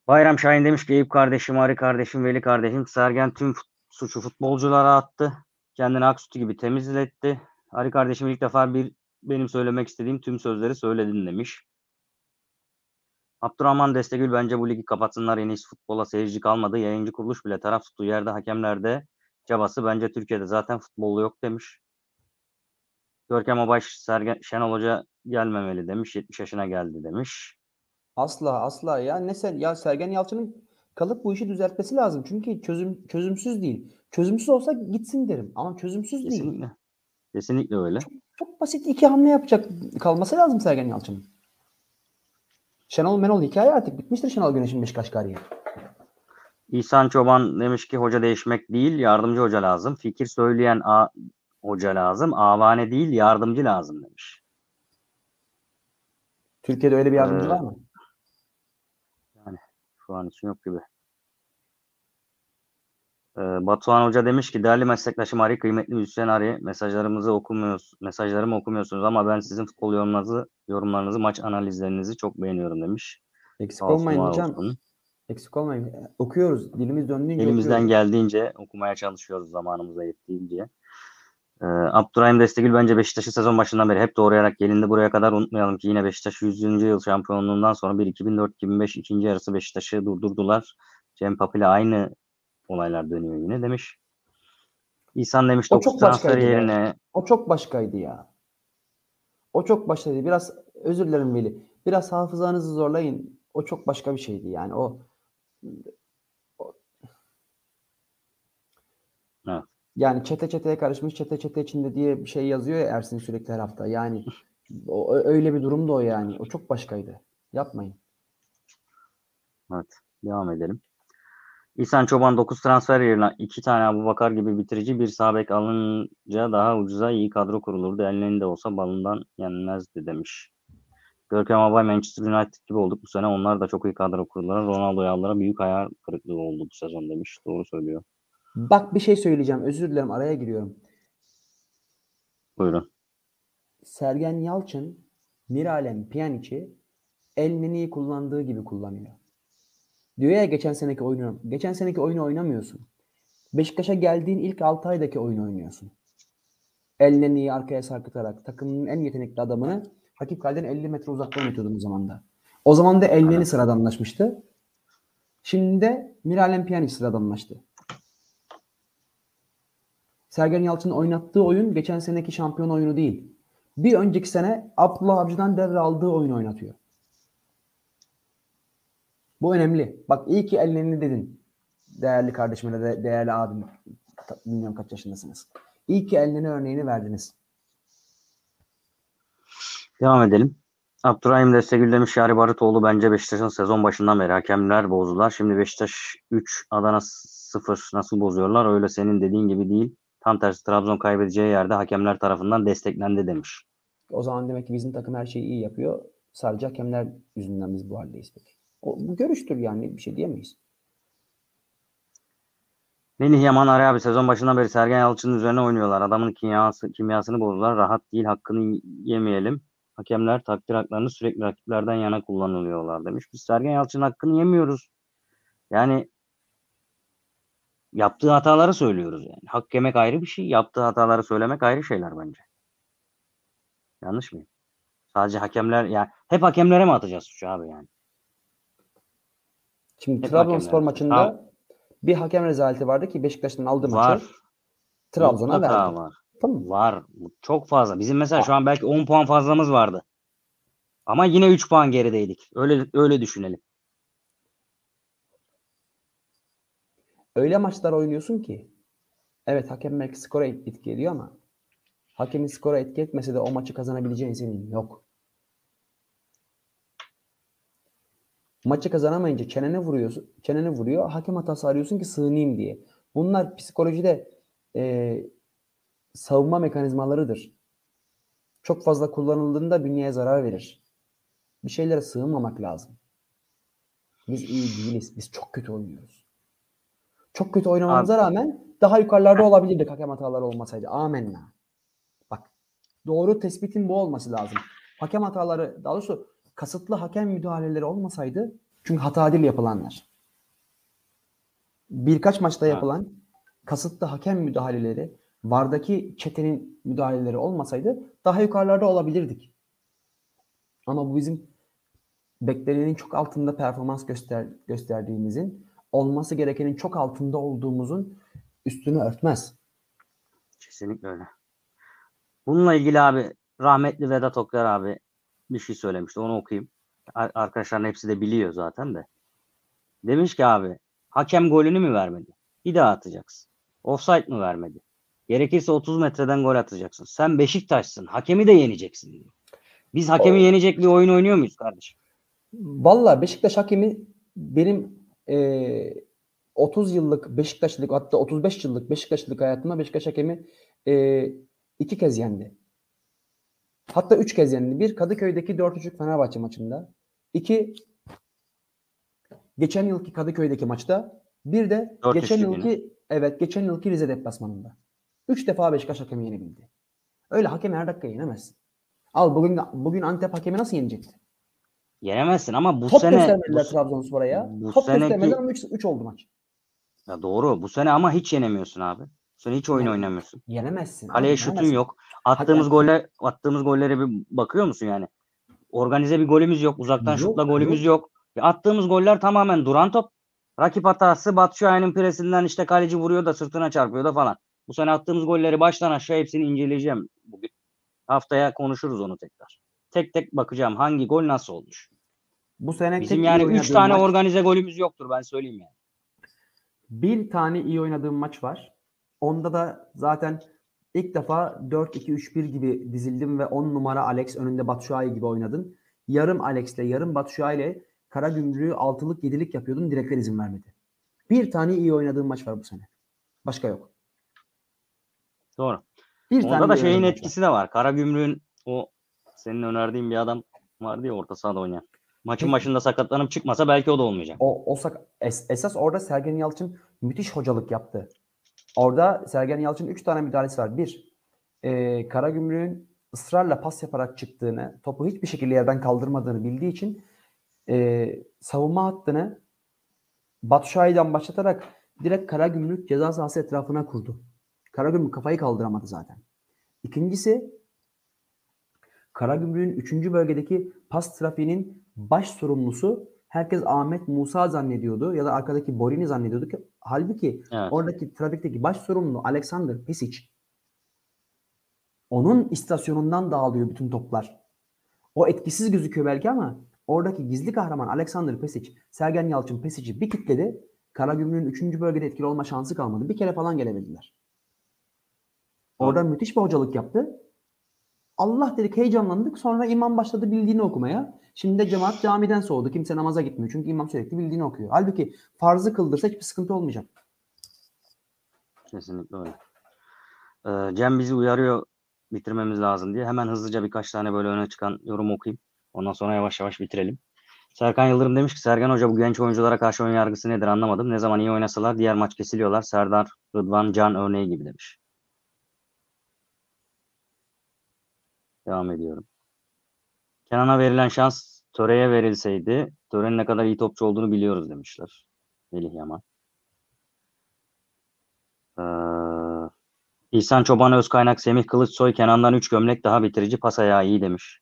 Bayram Şahin demiş ki Eyüp kardeşim, Ari kardeşim, Veli kardeşim Sergen tüm fut- suçu futbolculara attı. Kendini aksutu gibi temizletti. Ari kardeşim ilk defa bir benim söylemek istediğim tüm sözleri söyledin demiş. Abdurrahman Destegül bence bu ligi kapatsınlar en iyisi futbola seyirci kalmadı. Yayıncı kuruluş bile taraf tuttuğu yerde hakemlerde cabası bence Türkiye'de zaten futbolu yok demiş. Görkem Abaş Sergen, Şenol Hoca gelmemeli demiş. 70 yaşına geldi demiş. Asla asla ya ne sen ya Sergen Yalçın'ın kalıp bu işi düzeltmesi lazım. Çünkü çözüm çözümsüz değil. Çözümsüz olsa gitsin derim ama çözümsüz değil. Kesinlikle. Kesinlikle öyle. Çok basit iki hamle yapacak kalması lazım Sergen Yalçın'ın. Şenol Menol hikaye artık bitmiştir Şenol Güneş'in Beşiktaş kariyeri. İhsan Çoban demiş ki hoca değişmek değil yardımcı hoca lazım. Fikir söyleyen a hoca lazım. Avane değil yardımcı lazım demiş. Türkiye'de öyle bir yardımcı Ee, var mı? Şu an için yok gibi. Ee, Batuhan Hoca demiş ki değerli meslektaşım Ari, kıymetli müzisyen Ari, mesajlarımızı okumuyoruz, mesajlarımı okumuyorsunuz ama ben sizin futbol yorumlarınızı, yorumlarınızı, maç analizlerinizi çok beğeniyorum demiş. Eksik olsun, olmayın hocam. olsun. Eksik olmayın. Okuyoruz. Dilimiz döndüğünce Elimizden okuyoruz. geldiğince okumaya çalışıyoruz zamanımıza yettiğince. Ee, Abdurrahim Destegül bence Beşiktaş'ı sezon başından beri hep doğrayarak gelindi. Buraya kadar unutmayalım ki yine Beşiktaş 100. yıl şampiyonluğundan sonra bir 2004-2005 ikinci yarısı Beşiktaş'ı durdurdular. Cem Papi ile aynı olaylar dönüyor yine demiş. İhsan demiş O 9 çok transfer başkaydı ya. yerine O çok başkaydı ya. O çok başkaydı. Biraz özür dilerim Veli. Biraz hafızanızı zorlayın. O çok başka bir şeydi yani. O, o- Evet. yani çete çeteye karışmış çete çete içinde diye bir şey yazıyor ya Ersin sürekli her hafta. Yani o, öyle bir durumdu o yani. O çok başkaydı. Yapmayın. Evet, devam edelim. İhsan Çoban 9 transfer yerine 2 tane Abubakar gibi bitirici bir sağ bek alınca daha ucuza iyi kadro kurulurdu. Ellerinde olsa balından yenmezdi demiş. Görkem Abay Manchester United gibi olduk bu sene. Onlar da çok iyi kadro kurdular. Ronaldo'yu aldılar. Büyük hayal kırıklığı oldu bu sezon demiş. Doğru söylüyor. Bak bir şey söyleyeceğim. Özür dilerim araya giriyorum. Buyurun. Sergen Yalçın Miralem Pjanic'i El Neni'yi kullandığı gibi kullanıyor. Diyor ya geçen seneki oyunu. Geçen seneki oyunu oynamıyorsun. Beşiktaş'a geldiğin ilk 6 aydaki oyunu oynuyorsun. El Neni'yi arkaya sarkıtarak takımın en yetenekli adamını rakip kaleden 50 metre uzakta oynatıyordun o zaman da. O zaman da El Neni sıradanlaşmıştı. Şimdi de Miralem Pjanic sıradanlaştı. Sergen Yalçın'ın oynattığı oyun geçen seneki şampiyon oyunu değil. Bir önceki sene Abdullah Avcı'dan devraldığı oyunu oynatıyor. Bu önemli. Bak iyi ki ellerini dedin. Değerli kardeşim ya da değerli abim. Bilmiyorum kaç yaşındasınız. İyi ki ellerini örneğini verdiniz. Devam edelim. Abdurrahim Destegül demiş Yari Barıtoğlu bence Beşiktaş'ın sezon başından beri hakemler bozdular. Şimdi Beşiktaş 3, Adana 0 nasıl bozuyorlar? Öyle senin dediğin gibi değil. Tam tersi Trabzon kaybedeceği yerde hakemler tarafından desteklendi demiş. O zaman demek ki bizim takım her şeyi iyi yapıyor. Sadece hakemler yüzünden biz bu haldeyiz peki. O, bu görüştür yani bir şey diyemeyiz. Melih Yaman Arı abi sezon başından beri Sergen Yalçın'ın üzerine oynuyorlar. Adamın kimyası, kimyasını bozdular. Rahat değil hakkını yemeyelim. Hakemler takdir haklarını sürekli rakiplerden yana kullanılıyorlar demiş. Biz Sergen Yalçın'ın hakkını yemiyoruz. Yani yaptığı hataları söylüyoruz yani. Hak yemek ayrı bir şey. Yaptığı hataları söylemek ayrı şeyler bence. Yanlış mıyım? Sadece hakemler yani hep hakemlere mi atacağız suçu abi yani? Şimdi Hep Trabzonspor hakemler. maçında Tamam. bir hakem rezaleti vardı ki Beşiktaş'tan aldı Var. maçı. Trabzon'a verdi. var. Tamam? Var. Çok fazla. Bizim mesela şu an belki 10 puan fazlamız vardı. Ama yine 3 puan gerideydik. Öyle öyle düşünelim. Öyle maçlar oynuyorsun ki evet hakem belki skora et- etki ediyor ama hakemin skora etki etmese de o maçı kazanabileceğin senin yok. Maçı kazanamayınca çenene vuruyorsun, çenene vuruyor. Hakem hatası arıyorsun ki sığınayım diye. Bunlar psikolojide e, savunma mekanizmalarıdır. Çok fazla kullanıldığında bünyeye zarar verir. Bir şeylere sığınmamak lazım. Biz iyi değiliz. Biz çok kötü oynuyoruz. Çok kötü oynamamıza rağmen daha yukarılarda olabilirdik hakem hataları olmasaydı. Amenna. Bak doğru tespitin bu olması lazım. Hakem hataları daha doğrusu kasıtlı hakem müdahaleleri olmasaydı çünkü hata değil yapılanlar. Birkaç maçta Ha. yapılan kasıtlı hakem müdahaleleri vardaki çetenin müdahaleleri olmasaydı daha yukarılarda olabilirdik. Ama bu bizim beklenenin çok altında performans göster gösterdiğimizin olması gerekenin çok altında olduğumuzun üstünü örtmez. Kesinlikle öyle. Bununla ilgili abi rahmetli Vedat Okyar abi bir şey söylemişti. Onu okuyayım. Ar- Arkadaşların hepsi de biliyor zaten de. Demiş ki abi hakem golünü mü vermedi? Bir daha atacaksın. Offside mı vermedi? Gerekirse 30 metreden gol atacaksın. Sen Beşiktaş'sın. Hakemi de yeneceksin diyor. Biz hakemi O- yenecek bir oyun oynuyor muyuz kardeşim? Valla Beşiktaş hakemi benim eee 30 yıllık Beşiktaşlılık hatta 35 yıllık Beşiktaşlılık hayatımda Beşiktaş hakemi eee, iki kez yendi. Hatta üç kez yendi. Bir Kadıköy'deki 4-3 Fenerbahçe maçında. İki geçen yılki Kadıköy'deki maçta. Bir de 4-3 geçen yılki evet geçen yılki Rize deplasmanında. Üç defa Beşiktaş hakemi yenebildi. Öyle hakemi her dakika yenemezsin. Al bugün bugün Antep hakemi nasıl yenecekti? Yenemezsin ama bu Top sene bu- Trabzonspor'a ya. bu Top seneki- göstermediler ama 3 oldu maç. Ya doğru. Bu sene ama hiç yenemiyorsun abi. Bu sene hiç oyun oynamıyorsun. Yenemezsin. Kaleye şutun yenemezsin. yok. Attığımız Hakem- golle attığımız gollere bir bakıyor musun yani? Organize bir golümüz yok. Uzaktan Yok, şutla golümüz yok. Ya attığımız goller tamamen duran top. Rakip hatası Batshuayi'nin presinden işte kaleci vuruyor da sırtına çarpıyor da falan. Bu sene attığımız golleri baştan aşağı hepsini inceleyeceğim bugün. Haftaya konuşuruz onu tekrar. Tek tek bakacağım hangi gol nasıl olmuş. Bu sene Bizim tek yani iyi 3 oynadığım tane maç- organize golümüz yoktur ben söyleyeyim yani. bir tane iyi oynadığım maç var. Onda da zaten ilk defa 4-2-3-1 gibi dizildim ve 10 numara Alex önünde Batshuayi gibi oynadın. Yarım Alex'le yarım Batshuayi ile Karagümrük'ü altılık yedilik yapıyordum. Direkler izin vermedi. Bir tane iyi oynadığım maç var bu sene. Başka yok. Doğru. Bir Onda tane da şeyin maç var. etkisi de var. Karagümrük'ün o senin önerdiğin bir adam vardı ya orta sahada oynayan. Maçın Peki. başında sakatlanıp çıkmasa belki o da olmayacak. O, o sak- es- esas orada Sergen Yalçın müthiş hocalık yaptı. Orada Sergen Yalçın'ın 3 tane müdahalesi var. Bir, e, Karagümrük'ün ısrarla pas yaparak çıktığını, topu hiçbir şekilde yerden kaldırmadığını bildiği için e, savunma hattını Batu Şahin'den başlatarak direkt Karagümrük ceza sahası etrafına kurdu. Karagümrük kafayı kaldıramadı zaten. İkincisi Karagümrük'ün 3. bölgedeki pas trafiğinin baş sorumlusu herkes Ahmet Musa zannediyordu ya da arkadaki Borini zannediyordu ki halbuki Evet. oradaki trafikteki baş sorumlu Alexander Pisic. Onun istasyonundan dağılıyor bütün toplar. O etkisiz gözüküyor belki ama oradaki gizli kahraman Alexander Pesic, Sergen Yalçın Pesic'i bir kitledi. Karagümrük'ün 3. bölgede etkili olma şansı kalmadı. Bir kere falan gelebildiler. Orada müthiş bir hocalık yaptı. Allah dedik heyecanlandık. Sonra imam başladı bildiğini okumaya. Şimdi de cemaat camiden soğudu. Kimse namaza gitmiyor. Çünkü imam sürekli bildiğini okuyor. Halbuki farzı kıldırsa hiçbir sıkıntı olmayacak. Kesinlikle öyle. Ee, Cem bizi uyarıyor bitirmemiz lazım diye. Hemen hızlıca birkaç tane böyle öne çıkan yorum okuyayım. Ondan sonra yavaş yavaş bitirelim. Serkan Yıldırım demiş ki Sergen Hoca bu genç oyunculara karşı ön yargısı nedir anlamadım. Ne zaman iyi oynasalar diğer maç kesiliyorlar. Serdar, Rıdvan, Can örneği gibi demiş. Devam ediyorum. Kenan'a verilen şans Töre'ye verilseydi Töre'nin ne kadar iyi topçu olduğunu biliyoruz demişler. Melih Yaman. Ee, İhsan Çoban Özkaynak, Semih Kılıçsoy, Kenan'dan 3 gömlek daha bitirici pas ayağı iyi demiş.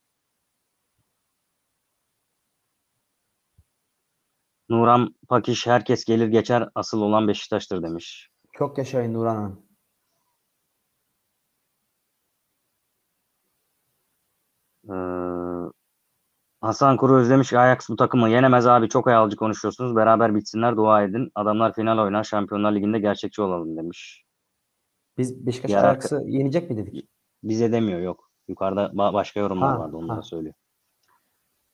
Nuran Pakiş herkes gelir geçer asıl olan Beşiktaş'tır demiş. Çok yaşayın Nurhan Hanım. Ee, Hasan Kuru özlemiş ki Ajax bu takımı yenemez abi çok hayalci konuşuyorsunuz. Beraber bitsinler dua edin. Adamlar final oynar Şampiyonlar Ligi'nde gerçekçi olalım demiş. Biz Beşiktaş Diğer Ajax'ı yenecek mi dedik? Bize demiyor yok. Yukarıda ba- başka yorumlar Ha, vardı onları ha. söylüyor.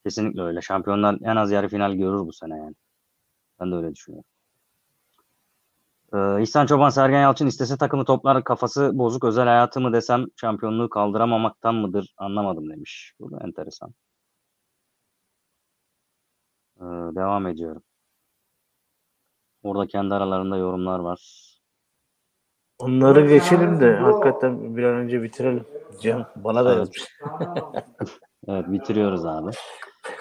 Kesinlikle öyle. Şampiyonlar en az yarı final görür bu sene yani. Ben de öyle düşünüyorum. Ee, İhsan Çoban Sergen Yalçın istese takımı toplar kafası bozuk özel hayatı mı desem şampiyonluğu kaldıramamaktan mıdır anlamadım demiş. Bu da enteresan. Ee, devam ediyorum. Orada kendi aralarında yorumlar var. Onları geçelim de hakikaten bir an önce bitirelim. Can bana da Evet. yazmış. Evet bitiriyoruz abi.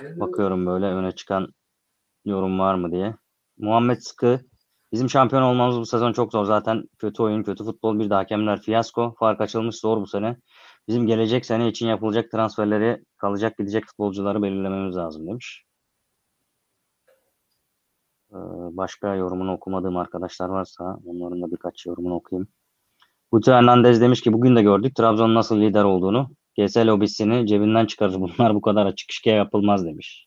Bakıyorum böyle öne çıkan yorum var mı diye. Muhammed Sıkı bizim şampiyon olmamız bu sezon çok zor. Zaten kötü oyun, kötü futbol bir de hakemler fiyasko. Fark açılmış zor bu sene. Bizim gelecek sene için yapılacak transferleri kalacak gidecek futbolcuları belirlememiz lazım demiş. Ee, başka yorumunu okumadığım arkadaşlar varsa onların da birkaç yorumunu okuyayım. Guti Hernandez demiş ki bugün de gördük Trabzon'un nasıl lider olduğunu. GS lobisini cebinden çıkarır. Bunlar bu kadar açık işkeye yapılmaz demiş.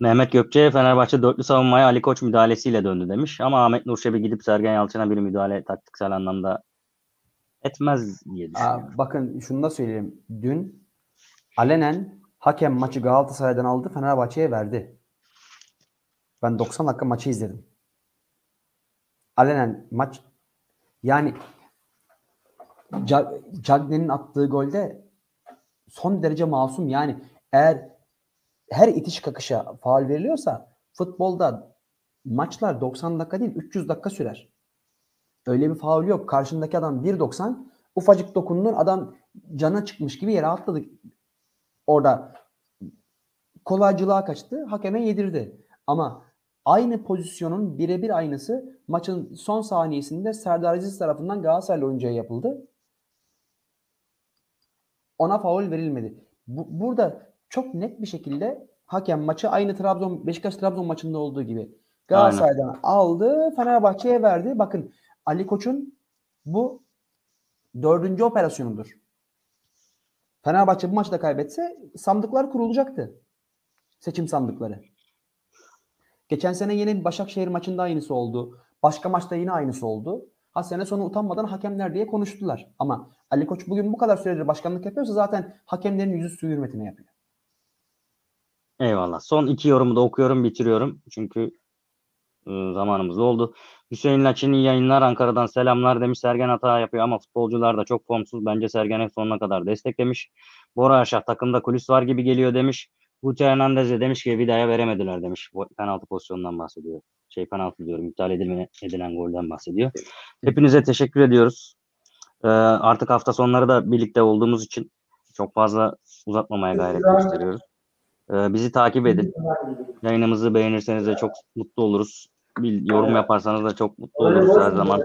Mehmet Gökçe Fenerbahçe dörtlü savunmaya Ali Koç müdahalesiyle döndü demiş. Ama Ahmet Nurşebi gidip Sergen Yalçın'a bir müdahale taktiksel anlamda etmez diye Aa, düşünüyorum. bakın şunu da söyleyeyim. Dün alenen hakem maçı Galatasaray'dan aldı Fenerbahçe'ye verdi. Ben 90 dakika maçı izledim. Alenen maç yani Ca- Cagney'in attığı golde son derece masum. Yani eğer her itiş kakışa faul veriliyorsa futbolda maçlar 90 dakika değil 300 dakika sürer. Öyle bir faul yok. Karşındaki adam 1.90 ufacık dokundun adam cana çıkmış gibi yere atladı. Orada kolaycılığa kaçtı. Hakeme yedirdi. Ama aynı pozisyonun birebir aynısı maçın son saniyesinde Serdar Aziz tarafından Galatasaraylı oyuncuya yapıldı. Ona faul verilmedi. Bu, burada çok net bir şekilde hakem maçı aynı Trabzon Beşiktaş Trabzon maçında olduğu gibi Galatasaray'dan aldı, Fenerbahçe'ye verdi. Bakın Ali Koç'un bu dördüncü operasyonudur. Fenerbahçe bu maçı da kaybetse sandıklar kurulacaktı. Seçim sandıkları. Geçen sene yine Başakşehir maçında aynısı oldu. Başka maçta yine aynısı oldu. Ha sene sonu utanmadan hakemler diye konuştular. Ama Ali Koç bugün bu kadar süredir başkanlık yapıyorsa zaten hakemlerin yüzü suyu hürmetine yapıyor. Eyvallah. Son iki yorumu da okuyorum, bitiriyorum. Çünkü zamanımız oldu. Hüseyin Laçin yayınlar Ankara'dan selamlar demiş. Sergen hata yapıyor ama futbolcular da çok formsuz. Bence Sergen'e sonuna kadar desteklemiş. Bora Aşah takımda kulis var gibi geliyor demiş. Guti Hernandez de demiş ki Vida'ya veremediler demiş. Penaltı pozisyonundan bahsediyor. Şey penaltı diyorum. iptal edilme, edilen golden bahsediyor. Hepinize teşekkür ediyoruz. Ee, artık hafta sonları da birlikte olduğumuz için çok fazla uzatmamaya gayret gösteriyoruz. Ee, bizi takip edin. Yayınımızı beğenirseniz de çok mutlu oluruz. Bir yorum yaparsanız da çok mutlu oluruz her zaman.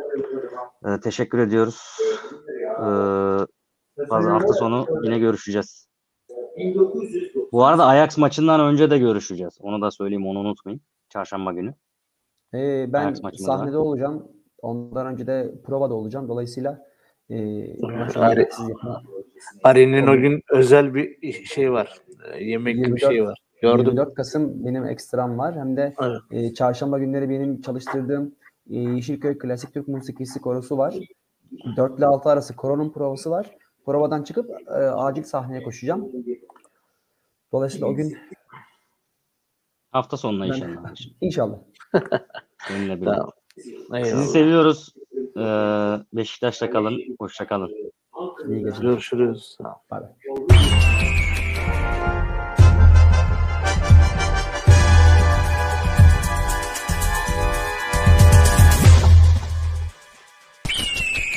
Ee, teşekkür ediyoruz. Ee, fazla hafta sonu yine görüşeceğiz. Bu arada Ajax maçından önce de görüşeceğiz. Onu da söyleyeyim, onu unutmayın. Çarşamba günü. Ee, ben Ajax da. sahnede olacağım. Ondan önce de provada olacağım. Dolayısıyla e, Ari'nin o gün özel bir şey var. E, Yemek gibi bir 24 şey var. Gördüm. 24 Kasım benim ekstram var. Hem de Evet. e, çarşamba günleri benim çalıştırdığım e, Yeşilköy Klasik Türk Musikisi Korosu var. 4 ile 6 arası koronun provası var. Provadan çıkıp e, acil sahneye koşacağım. Dolayısıyla o gün Hafta sonuna Ben- inşallah. inşallah. Seninle birlikte. Tamam. Sizi seviyoruz. Ee, Beşiktaş'ta kalın. Hoşça kalın. İyi geceler. Görüşürüz. Sağ ol. Bay bay.